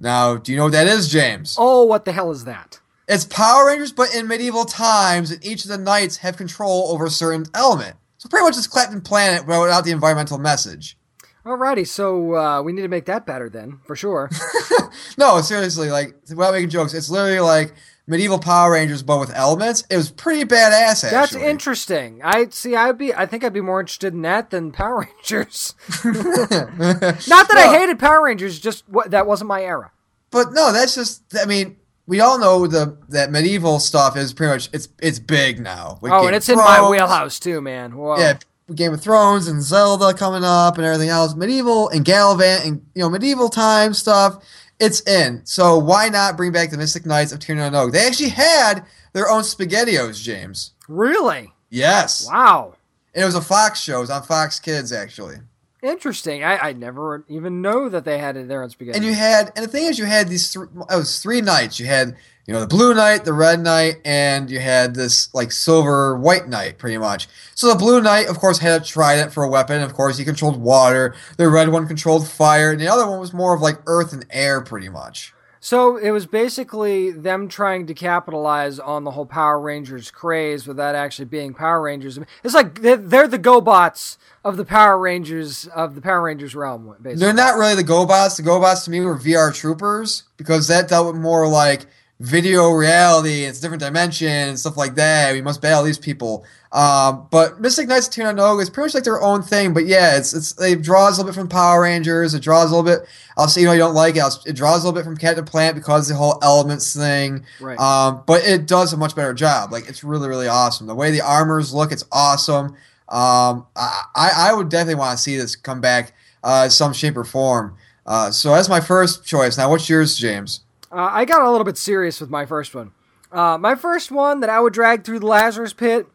Now, do you know what that is, James? Oh, what the hell is that? It's Power Rangers, but in medieval times, and each of the knights have control over a certain element. So pretty much it's Captain Planet but without the environmental message. Alrighty, so uh, we need to make that better then, for sure. [laughs] no, seriously, like without making jokes, it's literally like medieval Power Rangers, but with elements. It was pretty badass. Actually. That's interesting. I see. I'd be. I think I'd be more interested in that than Power [laughs] Rangers. [laughs] Not that no, I hated Power Rangers. Just what that wasn't my era. But no, that's just. I mean, we all know the that medieval stuff is pretty much it's it's big now. oh, Game and it's in my wheelhouse too, man. Whoa. Yeah, Game of Thrones and Zelda coming up and everything else. Medieval and Gallivant and you know medieval time stuff it's in. So why not bring back the Mystic Knights of Tir na Nog? They actually had their own SpaghettiOs, James. Really? Yes. Wow. And it was a Fox show. It was on Fox Kids, actually. Interesting. I, I never even know that they had their own SpaghettiOs. And you had, and the thing is, you had these. Th- it was three knights. You had you know, the blue knight, the red knight, and you had this like silver white knight, pretty much. So the blue knight, of course, had a trident for a weapon. Of course, he controlled water. The red one controlled fire, and the other one was more of like earth and air, pretty much. So it was basically them trying to capitalize on the whole Power Rangers craze without actually being Power Rangers. It's like they're, they're the GoBots of the Power Rangers of the Power Rangers realm. Basically. They're not really the GoBots. The GoBots to me were VR troopers because that dealt with more like video reality, it's different dimension and stuff like that. We must battle these people. Um, but Mystic Knights of Tir na is pretty much like their own thing. But yeah, it's it's it draws a little bit from Power Rangers. It draws a little bit. I'll say you know you don't like it. it draws a little bit from Captain Planet because the whole elements thing. Right. Um, but it does a much better job. Like it's really really awesome. The way the armors look, it's awesome. Um, I I would definitely want to see this come back uh, some shape or form. Uh, so that's my first choice. Now, what's yours, James? Uh, I got a little bit serious with my first one. Uh, my first one that I would drag through the Lazarus pit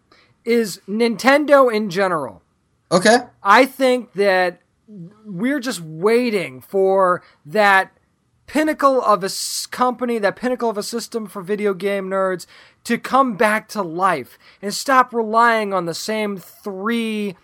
is Nintendo in general. Okay. I think that we're just waiting for that pinnacle of a company, that pinnacle of a system for video game nerds to come back to life and stop relying on the same three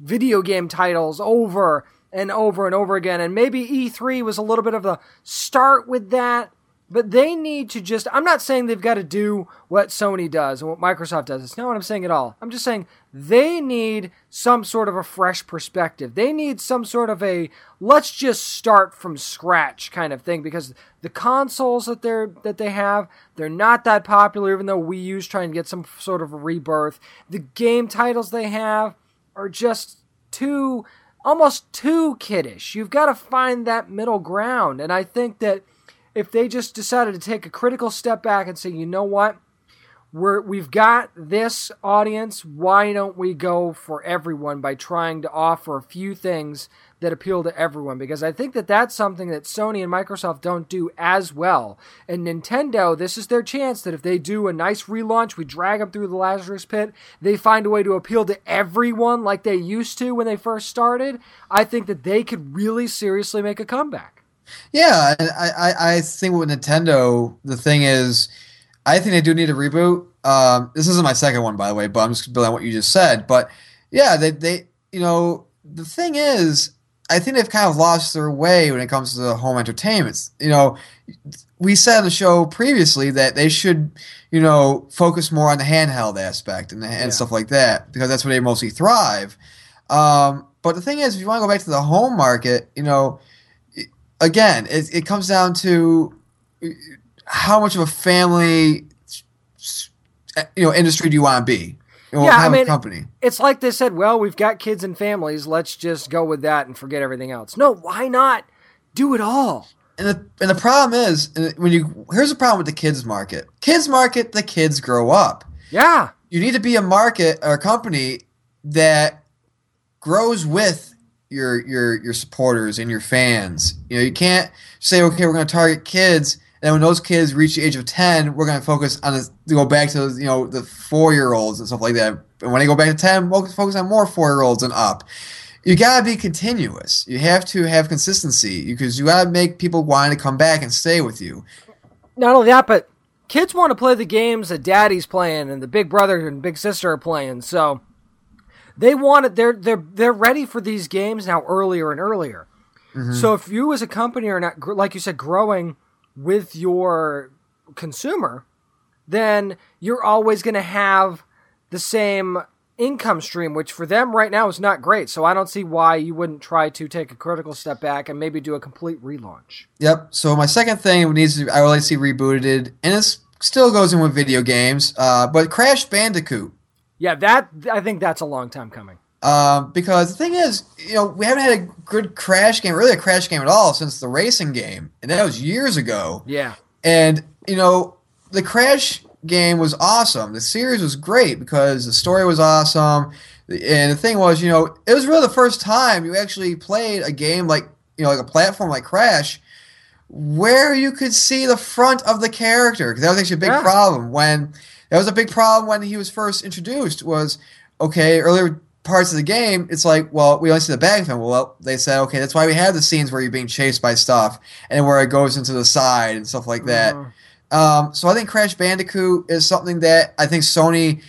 video game titles over and over and over again. And maybe E3 was a little bit of the start with that, but they need to just, I'm not saying they've got to do what Sony does and what Microsoft does. It's not what I'm saying at all. I'm just saying they need some sort of a fresh perspective. They need some sort of a let's just start from scratch kind of thing because the consoles that they're that they have, they're not that popular even though Wii U's trying to get some sort of a rebirth. The game titles they have are just too almost too kiddish. You've got to find that middle ground and I think that if they just decided to take a critical step back and say, you know what? we're we've got this audience. Why don't we go for everyone by trying to offer a few things that appeal to everyone? Because I think that that's something that Sony and Microsoft don't do as well. And Nintendo, this is their chance that if they do a nice relaunch, we drag them through the Lazarus pit, they find a way to appeal to everyone like they used to when they first started. I think that they could really seriously make a comeback. Yeah, I, I, I think with Nintendo, the thing is I think they do need a reboot. Um, this isn't my second one, by the way, but I'm just building on what you just said. But yeah, they, they, you know, the thing is, I think they've kind of lost their way when it comes to the home entertainment. You know, we said on the show previously that they should, you know, focus more on the handheld aspect and, and yeah. stuff like that because that's where they mostly thrive. Um, but the thing is, if you want to go back to the home market, you know, again, it, it comes down to uh, how much of a family you know industry do you want to be? You know, yeah, I mean, company. It's like they said, well, we've got kids and families. Let's just go with that and forget everything else. No, why not do it all? And the, and the problem is, uh, when you here's the problem with the kids market. Kids market, the kids grow up. Yeah, you need to be a market or a company that grows with your your your supporters and your fans. You know, you can't say, okay, we're going to target kids and when those kids reach the age of 10, we're going to focus on this, go back to, you know, the four year olds and stuff like that. And when they go back to 10, we'll focus on more four year olds and up. You got to be continuous. You have to have consistency because you got to make people want to come back and stay with you. Not only that, but kids want to play the games that daddy's playing and the big brother and big sister are playing. So they want it. They're, they're, they're ready for these games now earlier and earlier. Mm-hmm. So if you as a company are not, like you said, growing – with your consumer, then you're always going to have the same income stream, which for them right now is not great. So I don't see why you wouldn't try to take a critical step back and maybe do a complete relaunch. Yep. So my second thing needs to I would like to see rebooted, and it still goes in with video games, uh, but Crash Bandicoot. Yeah, that I think that's a long time coming. Um, because the thing is, you know, we haven't had a good crash game, really a crash game at all, since the racing game, and that was years ago. Yeah. And you know, the crash game was awesome. The series was great because the story was awesome, and the thing was, you know, it was really the first time you actually played a game like you know, like a platform like Crash, where you could see the front of the character. Because that was actually a big yeah. problem when that was a big problem when he was first introduced. Was okay earlier parts of the game, it's like, well, we only see the of him. Well, they said, okay, that's why we have the scenes where you're being chased by stuff and where it goes into the side and stuff like that. Mm-hmm. Um, so I think Crash Bandicoot is something that I think Sony.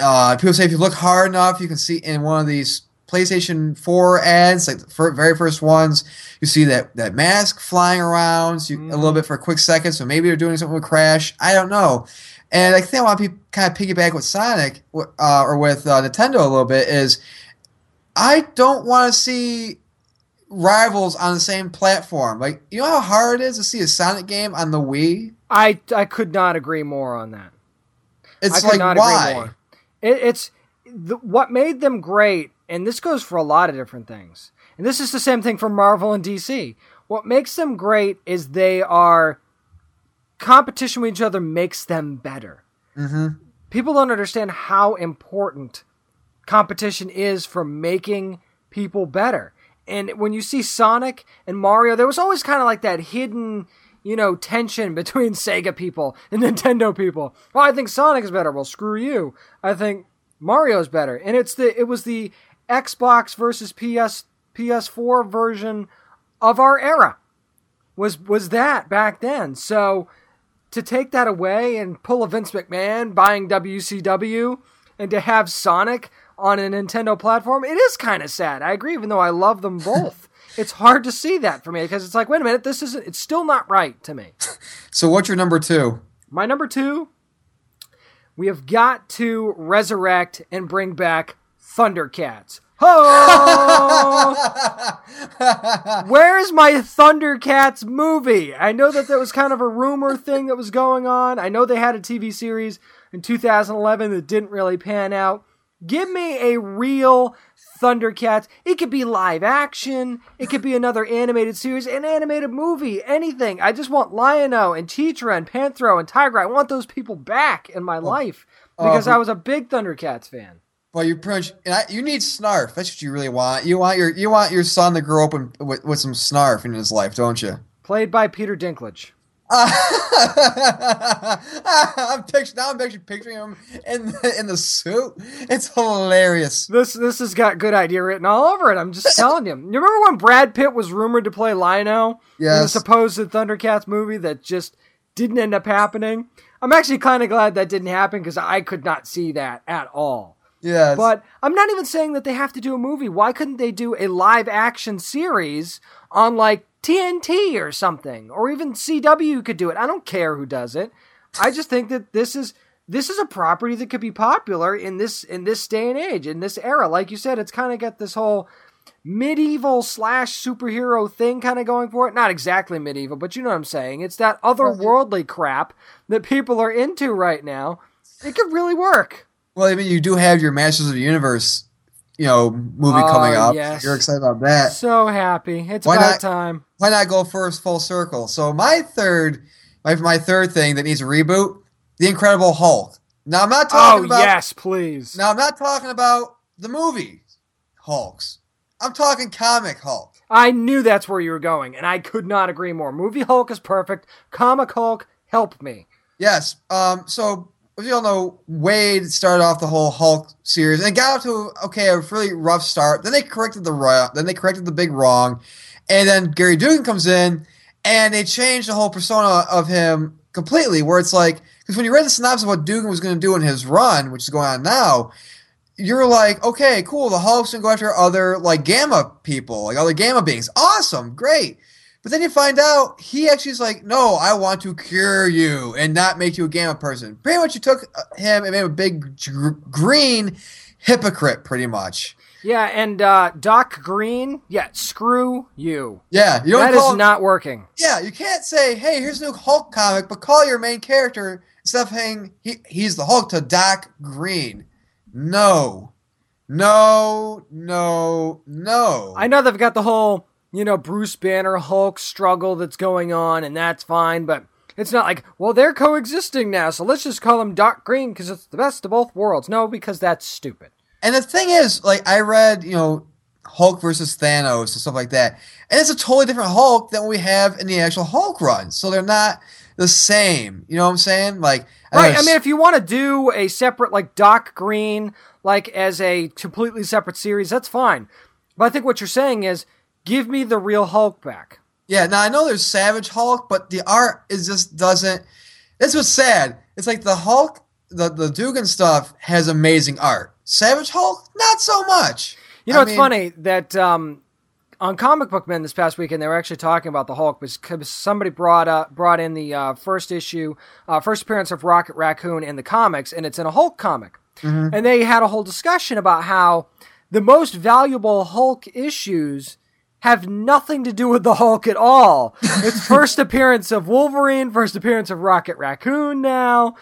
Uh, people say if you look hard enough, you can see in one of these PlayStation 4 ads, like the very first ones, you see that, that mask flying around so you, mm. a little mm-hmm. bit for a quick second. So maybe they're doing something with Crash. I don't know. And I think I want to kind of piggyback with Sonic uh, or with uh, Nintendo a little bit is I don't want to see rivals on the same platform. Like, you know how hard it is to see a Sonic game on the Wii? I, I could not agree more on that. It's like why? It, it's the, what made them great, and this goes for a lot of different things. And this is the same thing for Marvel and DC. What makes them great is they are competition with each other makes them better. Mm-hmm. People don't understand how important competition is for making people better. And when you see Sonic and Mario, there was always kind of like that hidden, you know, tension [laughs] between Sega people and [laughs] Nintendo people. Well, I think Sonic is better. Well, screw you. I think Mario's better. And it's the it was the Xbox versus PS PS4 version of our era. Was was that back then. So to take that away and pull a Vince McMahon buying WCW and to have Sonic on a Nintendo platform, it is kind of sad. I agree, even though I love them both. [laughs] it's hard to see that for me because it's like, wait a minute, this isn't, it's still not right to me. [laughs] so, what's your number two? My number two, we have got to resurrect and bring back Thundercats. Oh! [laughs] Where's my Thundercats movie? I know that there was kind of a rumor thing that was going on. I know they had a TV series in 2011 that didn't really pan out. Give me a real Thundercats. It could be live action. It could be another animated series, an animated movie, anything. I just want Lion-O and Tetra and Panthro and Tygra. I want those people back in my life because uh, I was a big Thundercats fan. Well, you pretty much, and I, you need snarf. That's what you really want. You want your you want your son to grow up in, with, with some snarf in his life, don't you? Played by Peter Dinklage. [laughs] I'm picturing now. I'm actually picturing him in the, in the suit. It's hilarious. This this has got good idea written all over it. I'm just [laughs] telling you. You remember when Brad Pitt was rumored to play Lion-O in the supposed Thundercats movie that just didn't end up happening? I'm actually kind of glad that didn't happen because I could not see that at all. Yes. But I'm not even saying that they have to do a movie. Why couldn't they do a live action series on like TNT or something? Or even CW could do it. I don't care who does it. I just think that this is this is a property that could be popular in this in this day and age, in this era. Like you said, it's kind of got this whole medieval slash superhero thing kind of going for it. Not exactly medieval, but you know what I'm saying. It's that otherworldly crap that people are into right now. It could really work. Well, I mean, you do have your Masters of the Universe, you know, movie Oh, coming up. yes. You're excited about that. So happy. It's Why about not- time. Why not go first full circle? So my third, my, my third thing that needs a reboot, The Incredible Hulk. Now I'm not talking Oh, about. yes, please. Now I'm not talking about the movie Hulks. I'm talking comic Hulk. I knew that's where you were going, and I could not agree more. Movie Hulk is perfect. Comic Hulk, help me. Yes. Um. So as you all know, Waid started off the whole Hulk series and got off to okay a really rough start. Then they corrected the then they corrected the big wrong, and then Gary Duggan comes in and they changed the whole persona of him completely. Where it's like because when you read the synopsis of what Duggan was going to do in his run, which is going on now. You're like, okay, cool. The Hulk's gonna go after other like gamma people, like other gamma beings. Awesome, great. But then you find out he actually is like, no, I want to cure you and not make you a gamma person. Pretty much, you took uh, him and made him a big gr- green hypocrite, pretty much. Yeah, and uh, Doc Green, yeah, screw you. Yeah, you That is him, not working. Yeah, you can't say, hey, here's a new Hulk comic, but call your main character instead of saying he, he's the Hulk to Doc Green. No, no, no, no. I know they've got the whole, you know, Bruce Banner Hulk struggle that's going on, and that's fine, but it's not like, well, they're coexisting now, so let's just call him Doc Green because it's the best of both worlds. No, because that's stupid. And the thing is, like, I read, you know, Hulk versus Thanos and stuff like that, and it's a totally different Hulk than we have in the actual Hulk run. So they're not the same. You know what I'm saying? Like, Right. know I mean, if you want to do a separate, like Doc Green, like as a completely separate series, that's fine. But I think what you're saying is, give me the real Hulk back. yeah. Now I know there's Savage Hulk, but the art is just doesn't. That's what's sad. It's like the Hulk, the the Duggan stuff has amazing art. Savage Hulk, not so much. You know, I it's mean, funny that um, on Comic Book Men this past weekend, they were actually talking about the Hulk because somebody brought up brought in the uh, first issue, uh, first appearance of Rocket Raccoon in the comics, and it's in a Hulk comic. Mm-hmm. And they had a whole discussion about how the most valuable Hulk issues have nothing to do with the Hulk at all. It's [laughs] first appearance of Wolverine, first appearance of Rocket Raccoon now.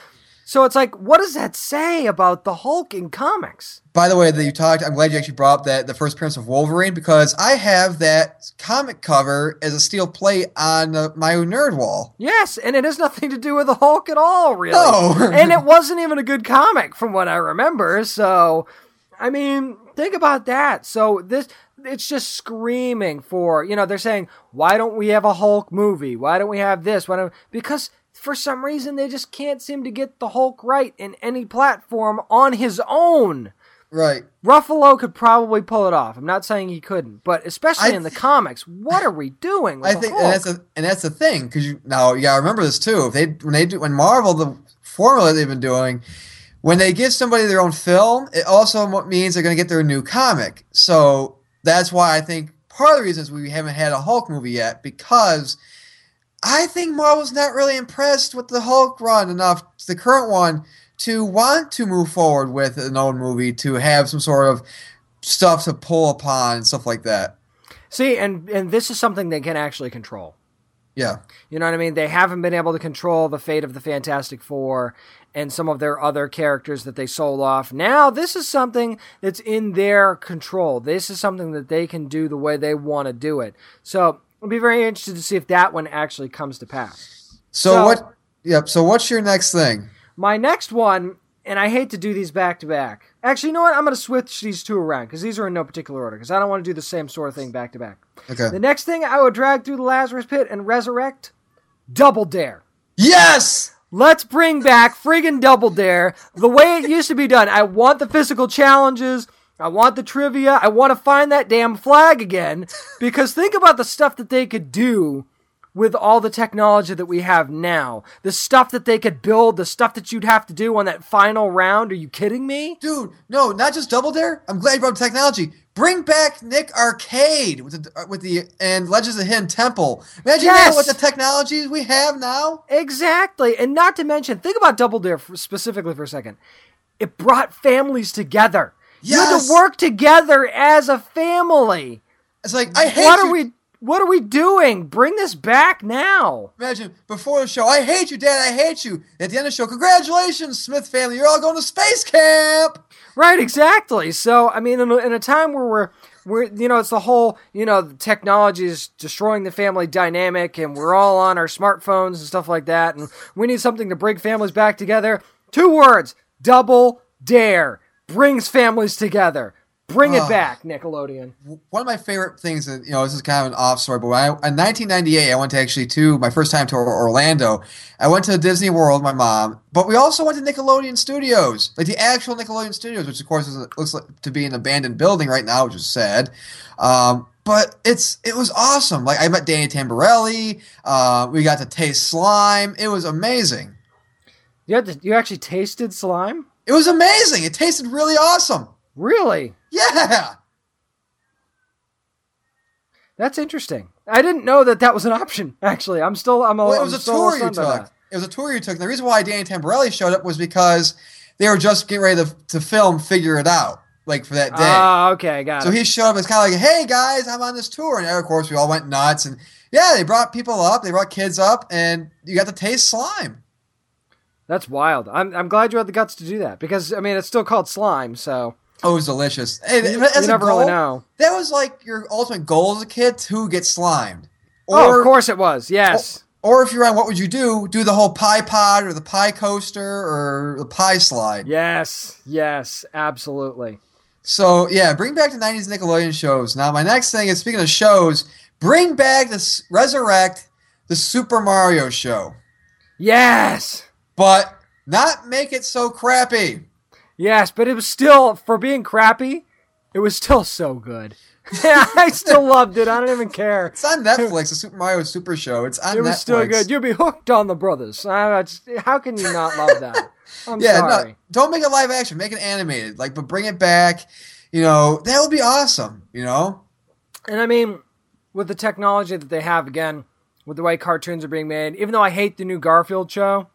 So it's like, what does that say about the Hulk in comics? By the way, that you talked, I'm glad you actually brought up that the first appearance of Wolverine because I have that comic cover as a steel plate on uh, my nerd wall. Yes, and it has nothing to do with the Hulk at all, really. No. [laughs] and it wasn't even a good comic from what I remember. So, I mean, think about that. So this it's just screaming for, you know, they're saying, "Why don't we have a Hulk movie? Why don't we have this?" Why don't because for some reason they just can't seem to get the Hulk right in any platform on his own. Right. Ruffalo could probably pull it off. I'm not saying he couldn't, but especially I in the comics, what are we doing? With I think, and that's a, and that's the thing because you now you gotta remember this too. If they when they do when Marvel the formula they've been doing, when they give somebody their own film, it also means they're gonna get their new comic. So that's why I think part of the reason is we haven't had a Hulk movie yet because I think Marvel's not really impressed with the Hulk run enough, the current one, to want to move forward with an own movie to have some sort of stuff to pull upon and stuff like that. See, and and this is something they can actually control. Yeah. You know what I mean? They haven't been able to control the fate of the Fantastic Four and some of their other characters that they sold off. Now, this is something that's in their control. This is something that they can do the way they want to do it. So, I'll be very interested to see if that one actually comes to pass. So, So- what? Yep. So what's your next thing? My next one, and I hate to do these back to back. Actually, you know what? I'm going to switch these two around because these are in no particular order because I don't want to do the same sort of thing back to back. Okay. The next thing I would drag through the Lazarus Pit and resurrect Double Dare. Yes. Let's bring back friggin' Double Dare the way it used to be done. I want the physical challenges. I want the trivia. I want to find that damn flag again because think about the stuff that they could do with all the technology that we have now. The stuff that they could build, the stuff that you'd have to do on that final round. Are you kidding me? Dude, no, not just Double Dare. I'm glad you brought up technology. Bring back Nick Arcade with the uh, with the and Legends of the Hidden Temple. Imagine Yes! that with the technologies we have now. Exactly. And not to mention, think about Double Dare for, specifically for a second. It brought families together. You had to work together as a family. It's like I hate what you. are we what are we doing? Bring this back now. Imagine before the show, I hate you, Dad. I hate you. At the end of the show, congratulations, Smith family. You're all going to space camp. Right, exactly. So, I mean, in a, in a time where we're we're you know, it's the whole, you know, technology is destroying the family dynamic and we're all on our smartphones and stuff like that and we need something to bring families back together. Two words, double dare. Brings families together. Bring it Ah. back, Nickelodeon. One of my favorite things, and you know, this is kind of an off story, but when I, in 1998, I went to actually to my first time to Orlando. I went to Disney World, my mom, but we also went to Nickelodeon Studios, like the actual Nickelodeon Studios, which of course is, looks like to be an abandoned building right now, which is sad. Um, but it's it was awesome. Like I met Danny Tamberelli. Uh, we got to taste slime. It was amazing. You had to, you actually tasted slime? It was amazing. It tasted really awesome. Really? Yeah. That's interesting. I didn't know that that was an option. Actually, I'm still I'm. A, Well, it I'm was a tour you took. It was a tour you took. The reason why Danny Tamberelli showed up was because they were just getting ready to, to film Figure It Out, like for that day. Ah, okay, got so it. So he showed up. It's kind of like, hey guys, I'm on this tour, and of course we all went nuts. And yeah, they brought people up, they brought kids up, and you got to taste slime. That's wild. I'm I'm glad you had the guts to do that because I mean it's still called slime, so Oh, it was delicious. You, as never goal, really know. That was like your ultimate goal as a kid to get slimed. oh, of course it was. Yes. Or if you're on What Would You Do, do the whole pie pod or the pie coaster or the pie slide. Yes. Yes. Absolutely. So yeah, bring back the '90s Nickelodeon shows. Now my next thing is speaking of shows, bring back this resurrect the Super Mario show, Yes. but not make it so crappy. Yes, but it was still for being crappy. It was still so good. [laughs] yeah, I still loved it. I don't even care. It's on Netflix, the Super Mario Super Show. It's on Netflix. It was Netflix. still good. You'll be hooked on the brothers. Just, how can you not love that? [laughs] I'm yeah, sorry. no, don't make it live action. Make it animated. Like, but bring it back. You know, that would be awesome. You know, And I mean, with the technology that they have, again, with the way cartoons are being made, even though I hate the new Garfield show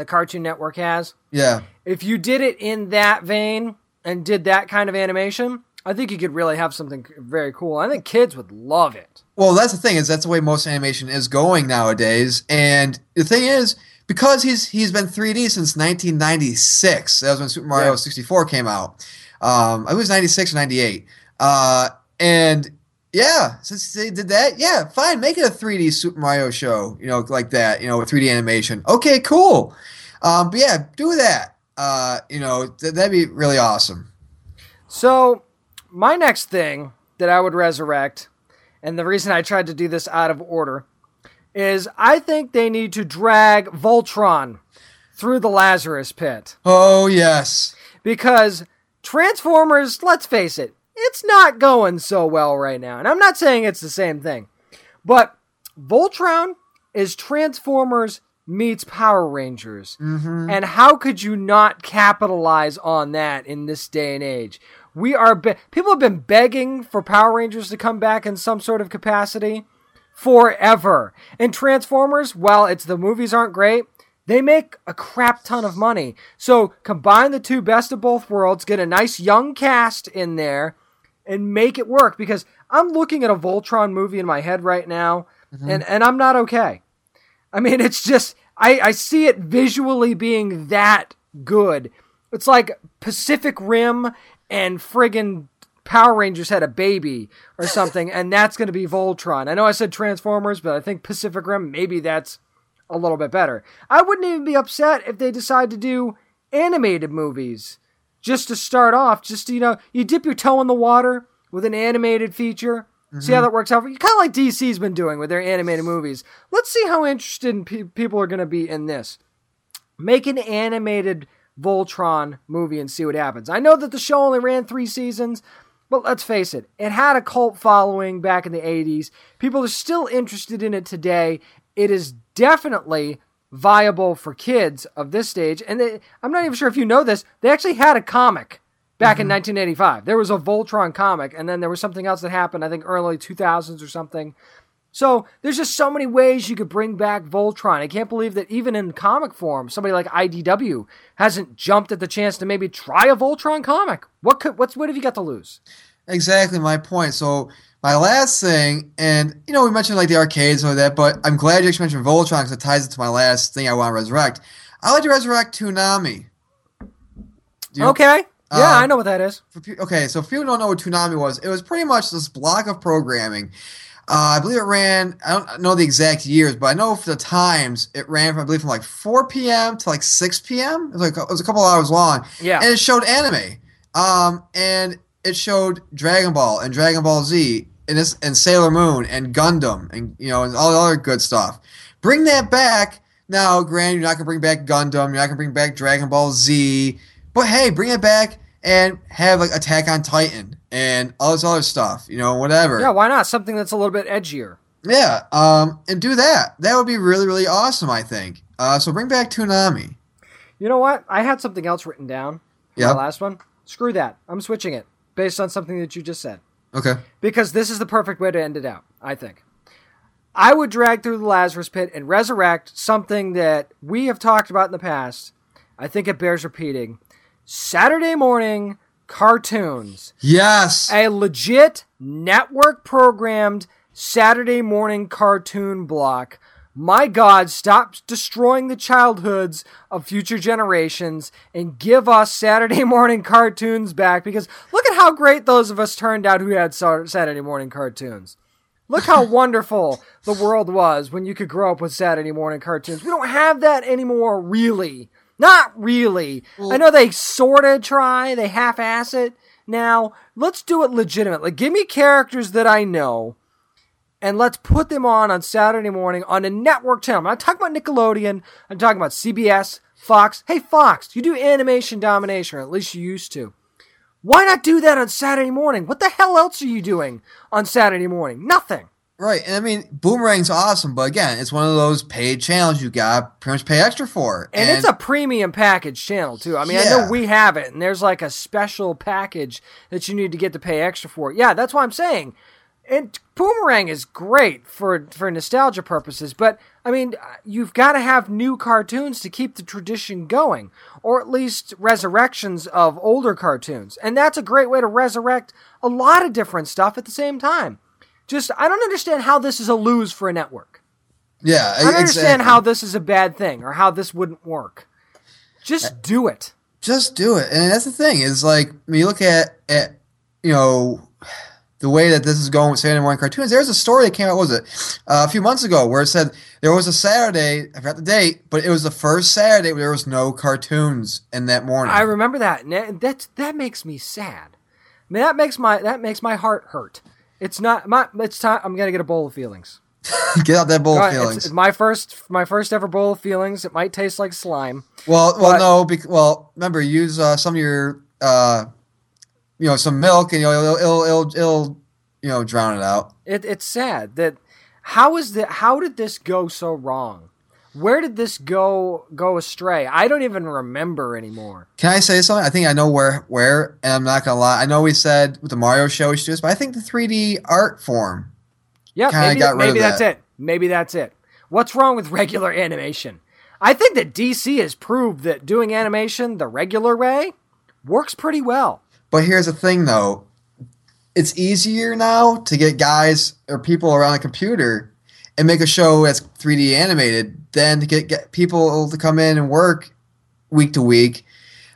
that Cartoon Network has, yeah. if you did it in that vein and did that kind of animation, I think you could really have something very cool. I think kids would love it. Well, that's the thing is that's the way most animation is going nowadays. And the thing is, because he's he's been 3D since 1996. That was when Super Mario Yeah. 64 came out. Um, I was 96 or 98. Uh, and yeah, since they did that, yeah, fine, make it a 3D Super Mario show, you know, like that, you know, with 3D animation. Okay, cool. Um, but yeah, do that. Uh, you know, th- that'd be really awesome. So, my next thing that I would resurrect, and the reason I tried to do this out of order, is I think they need to drag Voltron through the Lazarus pit. Oh yes. Because Transformers, let's face it, it's not going so well right now. And I'm not saying it's the same thing, but Voltron is Transformers meets Power Rangers. Mm-hmm. And how could you not capitalize on that in this day and age? We are be- people have been begging for Power Rangers to come back in some sort of capacity forever. And Transformers, while it's the movies aren't great, they make a crap ton of money. So combine the two best of both worlds, get a nice young cast in there, and make it work. Because I'm looking at a Voltron movie in my head right now mm-hmm. and and I'm not okay. I mean, it's just I I see it visually being that good. It's like Pacific Rim and friggin' Power Rangers had a baby or [laughs] something, and that's going to be Voltron. I know I said Transformers, but I think Pacific Rim maybe that's a little bit better. I wouldn't even be upset if they decide to do animated movies just to start off. Just you know, you dip your toe in the water with an animated feature. See how mm-hmm. that works out. For you. Kind of like DC's been doing with their animated movies. Let's see how interested pe- people are going to be in this. Make an animated Voltron movie and see what happens. I know that the show only ran three seasons, but let's face it, it had a cult following back in the 80s. People are still interested in it today. It is definitely viable for kids of this stage. And they, I'm not even sure if you know this, they actually had a comic back in mm-hmm. 1985. There was a Voltron comic, and then there was something else that happened, I think early 2000s or something. So there's just so many ways you could bring back Voltron. I can't believe that even in comic form, somebody like IDW hasn't jumped at the chance to maybe try a Voltron comic. What could what's what have you got to lose? Exactly my point. So my last thing, and you know, we mentioned like the arcades and all that, but I'm glad you actually mentioned Voltron because it ties into my last thing I want to resurrect. I like to resurrect Toonami. You- Okay. Yeah, Um, I know what that is. for okay, so if you don't know what Toonami was, it was pretty much this block of programming. Uh, I believe it ran. I don't know the exact years, but I know for the times it ran from I believe from like 4 p.m. to like 6 p.m. It was like it was a couple hours long. Yeah. and it showed anime. Um, and it showed Dragon Ball and Dragon Ball Z and this and Sailor Moon and Gundam and you know and all the other good stuff. Bring that back. Now, granted, you're not gonna bring back Gundam. You're not gonna bring back Dragon Ball Z. But hey, bring it back and have like Attack on Titan and all this other stuff. You know, whatever. Yeah, why not? Something that's a little bit edgier. Yeah, um, and do that. That would be really, really awesome. I think. Uh, so bring back Toonami. You know what? I had something else written down. Yeah. Last one. Screw that. I'm switching it based on something that you just said. Okay. because this is the perfect way to end it out, I think. I would drag through the Lazarus pit and resurrect something that we have talked about in the past. I think it bears repeating. Saturday morning cartoons. Yes. A legit network programmed Saturday morning cartoon block. My God, stop destroying the childhoods of future generations and give us Saturday [laughs] morning cartoons back because look at how great those of us turned out who had Saturday morning cartoons. Look how [laughs] wonderful the world was when you could grow up with Saturday morning cartoons. We don't have that anymore, really. Not really. I know they sort of try, they half ass it now. Let's do it legitimately. Give me characters that I know and let's put them on on Saturday morning on a network channel. I'm not talking about Nickelodeon. I'm talking about CBS, Fox. Hey, Fox, you do animation domination, or at least you used to. Why not do that on Saturday morning? What the hell else are you doing on Saturday morning? Nothing. Right, and I mean, Boomerang's awesome, but again, it's one of those paid channels you got pretty much pay extra for. And, it's a premium package channel too. I mean, I know we have it, and there's like a special package that you need to get to pay extra for. Yeah, that's what I'm saying. And Boomerang is great for for nostalgia purposes, but I mean, you've got to have new cartoons to keep the tradition going, or at least resurrections of older cartoons. And that's a great way to resurrect a lot of different stuff at the same time. Just I don't understand how this is a lose for a network. yeah. I don't understand exactly. how this is a bad thing or how this wouldn't work. Just do it. just do it. And that's the thing is like when you look at at you know the way that this is going with Saturday morning cartoons. There's a story that came out. What was it uh, a few months ago where it said there was a Saturday. I forgot the date, but it was the first Saturday where there was no cartoons in that morning. I remember that. And that that, makes me sad. I mean, that makes my that makes my heart hurt. It's not my. It's time. I'm gonna get a bowl of feelings. [laughs] Get out that bowl of it's- feelings. It's, my first my first ever bowl of feelings. It might taste like slime. well, well, but- no. Bec- well, remember use uh, some of your uh, you know some milk and you know it'll it'll, it'll, you know drown it out. It, it's sad that how is that? How did this go so wrong? Where did this go go astray? I don't even remember anymore. Can I say something? I think I know where where, and I'm not gonna lie. I know we said with the Mario show we should do this, but I think the 3D art form. Yeah, maybe, of maybe that's that. it. Maybe that's it. What's wrong with regular animation? I think that DC has proved that doing animation the regular way works pretty well. But here's the thing, though. It's easier now to get guys or people around a computer and make a show that's 3D animated than to get, get people to come in and work week to week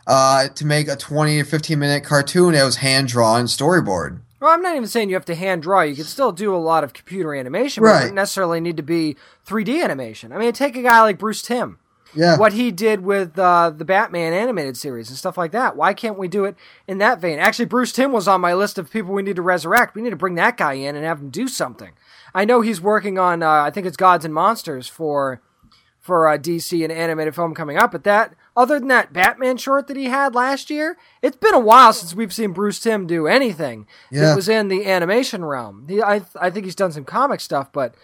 uh, to make a 20 or 15 minute cartoon that was hand drawn storyboard. Well, I'm not even saying you have to hand draw. You can still do a lot of computer animation, but it Right. doesn't necessarily need to be 3D animation. I mean, take a guy like Bruce Timm. Yeah. What he did with uh, the Batman animated series and stuff like that. Why can't we do it in that vein? Actually, Bruce Timm was on my list of people we need to resurrect. We need to bring that guy in and have him do something. I know he's working on, uh, I think it's Gods and Monsters for for uh, DC an animated film coming up. But that, other than that Batman short that he had last year, it's been a while since we've seen Bruce Timm do anything Yeah. that was in the animation realm. He, I, I think he's done some comic stuff, but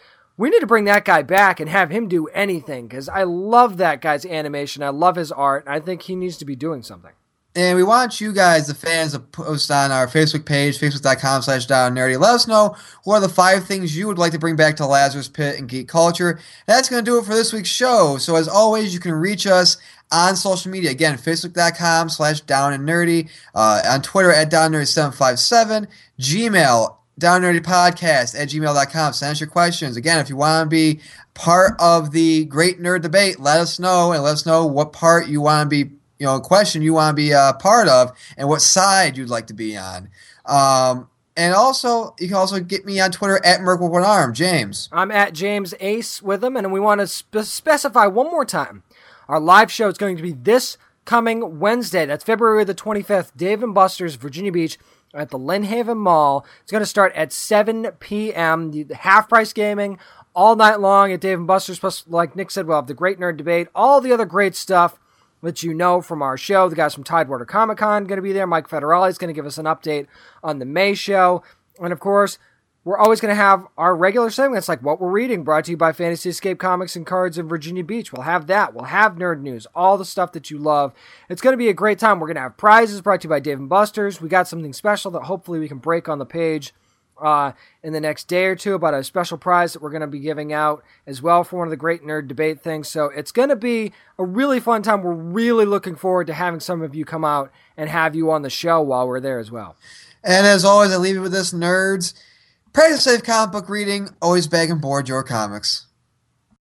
we need to bring that guy back and have him do anything because I love that guy's animation. I love his art, and I think he needs to be doing something. And we want you guys, the fans, to post on our Facebook page, facebook.com slash down nerdy. Let us know what are the five things you would like to bring back to Lazarus Pit and geek culture. That's going to do it for this week's show. So as always, you can reach us on social media. Again, facebook.com slash down and nerdy. Uh, on Twitter at down nerdy757. Gmail, down nerdy podcast at gmail.com. Send us your questions. Again, if you want to be part of the great nerd debate, let us know and let us know what part you want to be you know, a question you want to be a part of and what side you'd like to be on. Um, and also, you can also get me on Twitter at Merc one arm, James. I'm at James Ace with him, and we want to spe- specify one more time. Our live show is going to be this coming Wednesday. That's February the 25th. Dave and Buster's, Virginia Beach, at the Lynnhaven Mall. It's going to start at 7 p.m. The half price gaming all night long at Dave and Buster's. Plus, like Nick said, we'll have the Great Nerd Debate, all the other great stuff that you know from our show. The guys from Tidewater Comic Con going to be there. Mike Federale is going to give us an update on the May show. And of course, we're always going to have our regular segments like what we're reading, brought to you by Fantasy Escape Comics and Cards in Virginia Beach. We'll have that. We'll have nerd news, all the stuff that you love. It's going to be a great time. We're going to have prizes brought to you by Dave and Buster's. We got something special that hopefully we can break on the page uh, in the next day or two about a special prize that we're going to be giving out as well for one of the great nerd debate things. So it's going to be a really fun time. We're really looking forward to having some of you come out and have you on the show while we're there as well. And as always, I leave you with this, nerds. Practice safe comic book reading. Always bag and board your comics.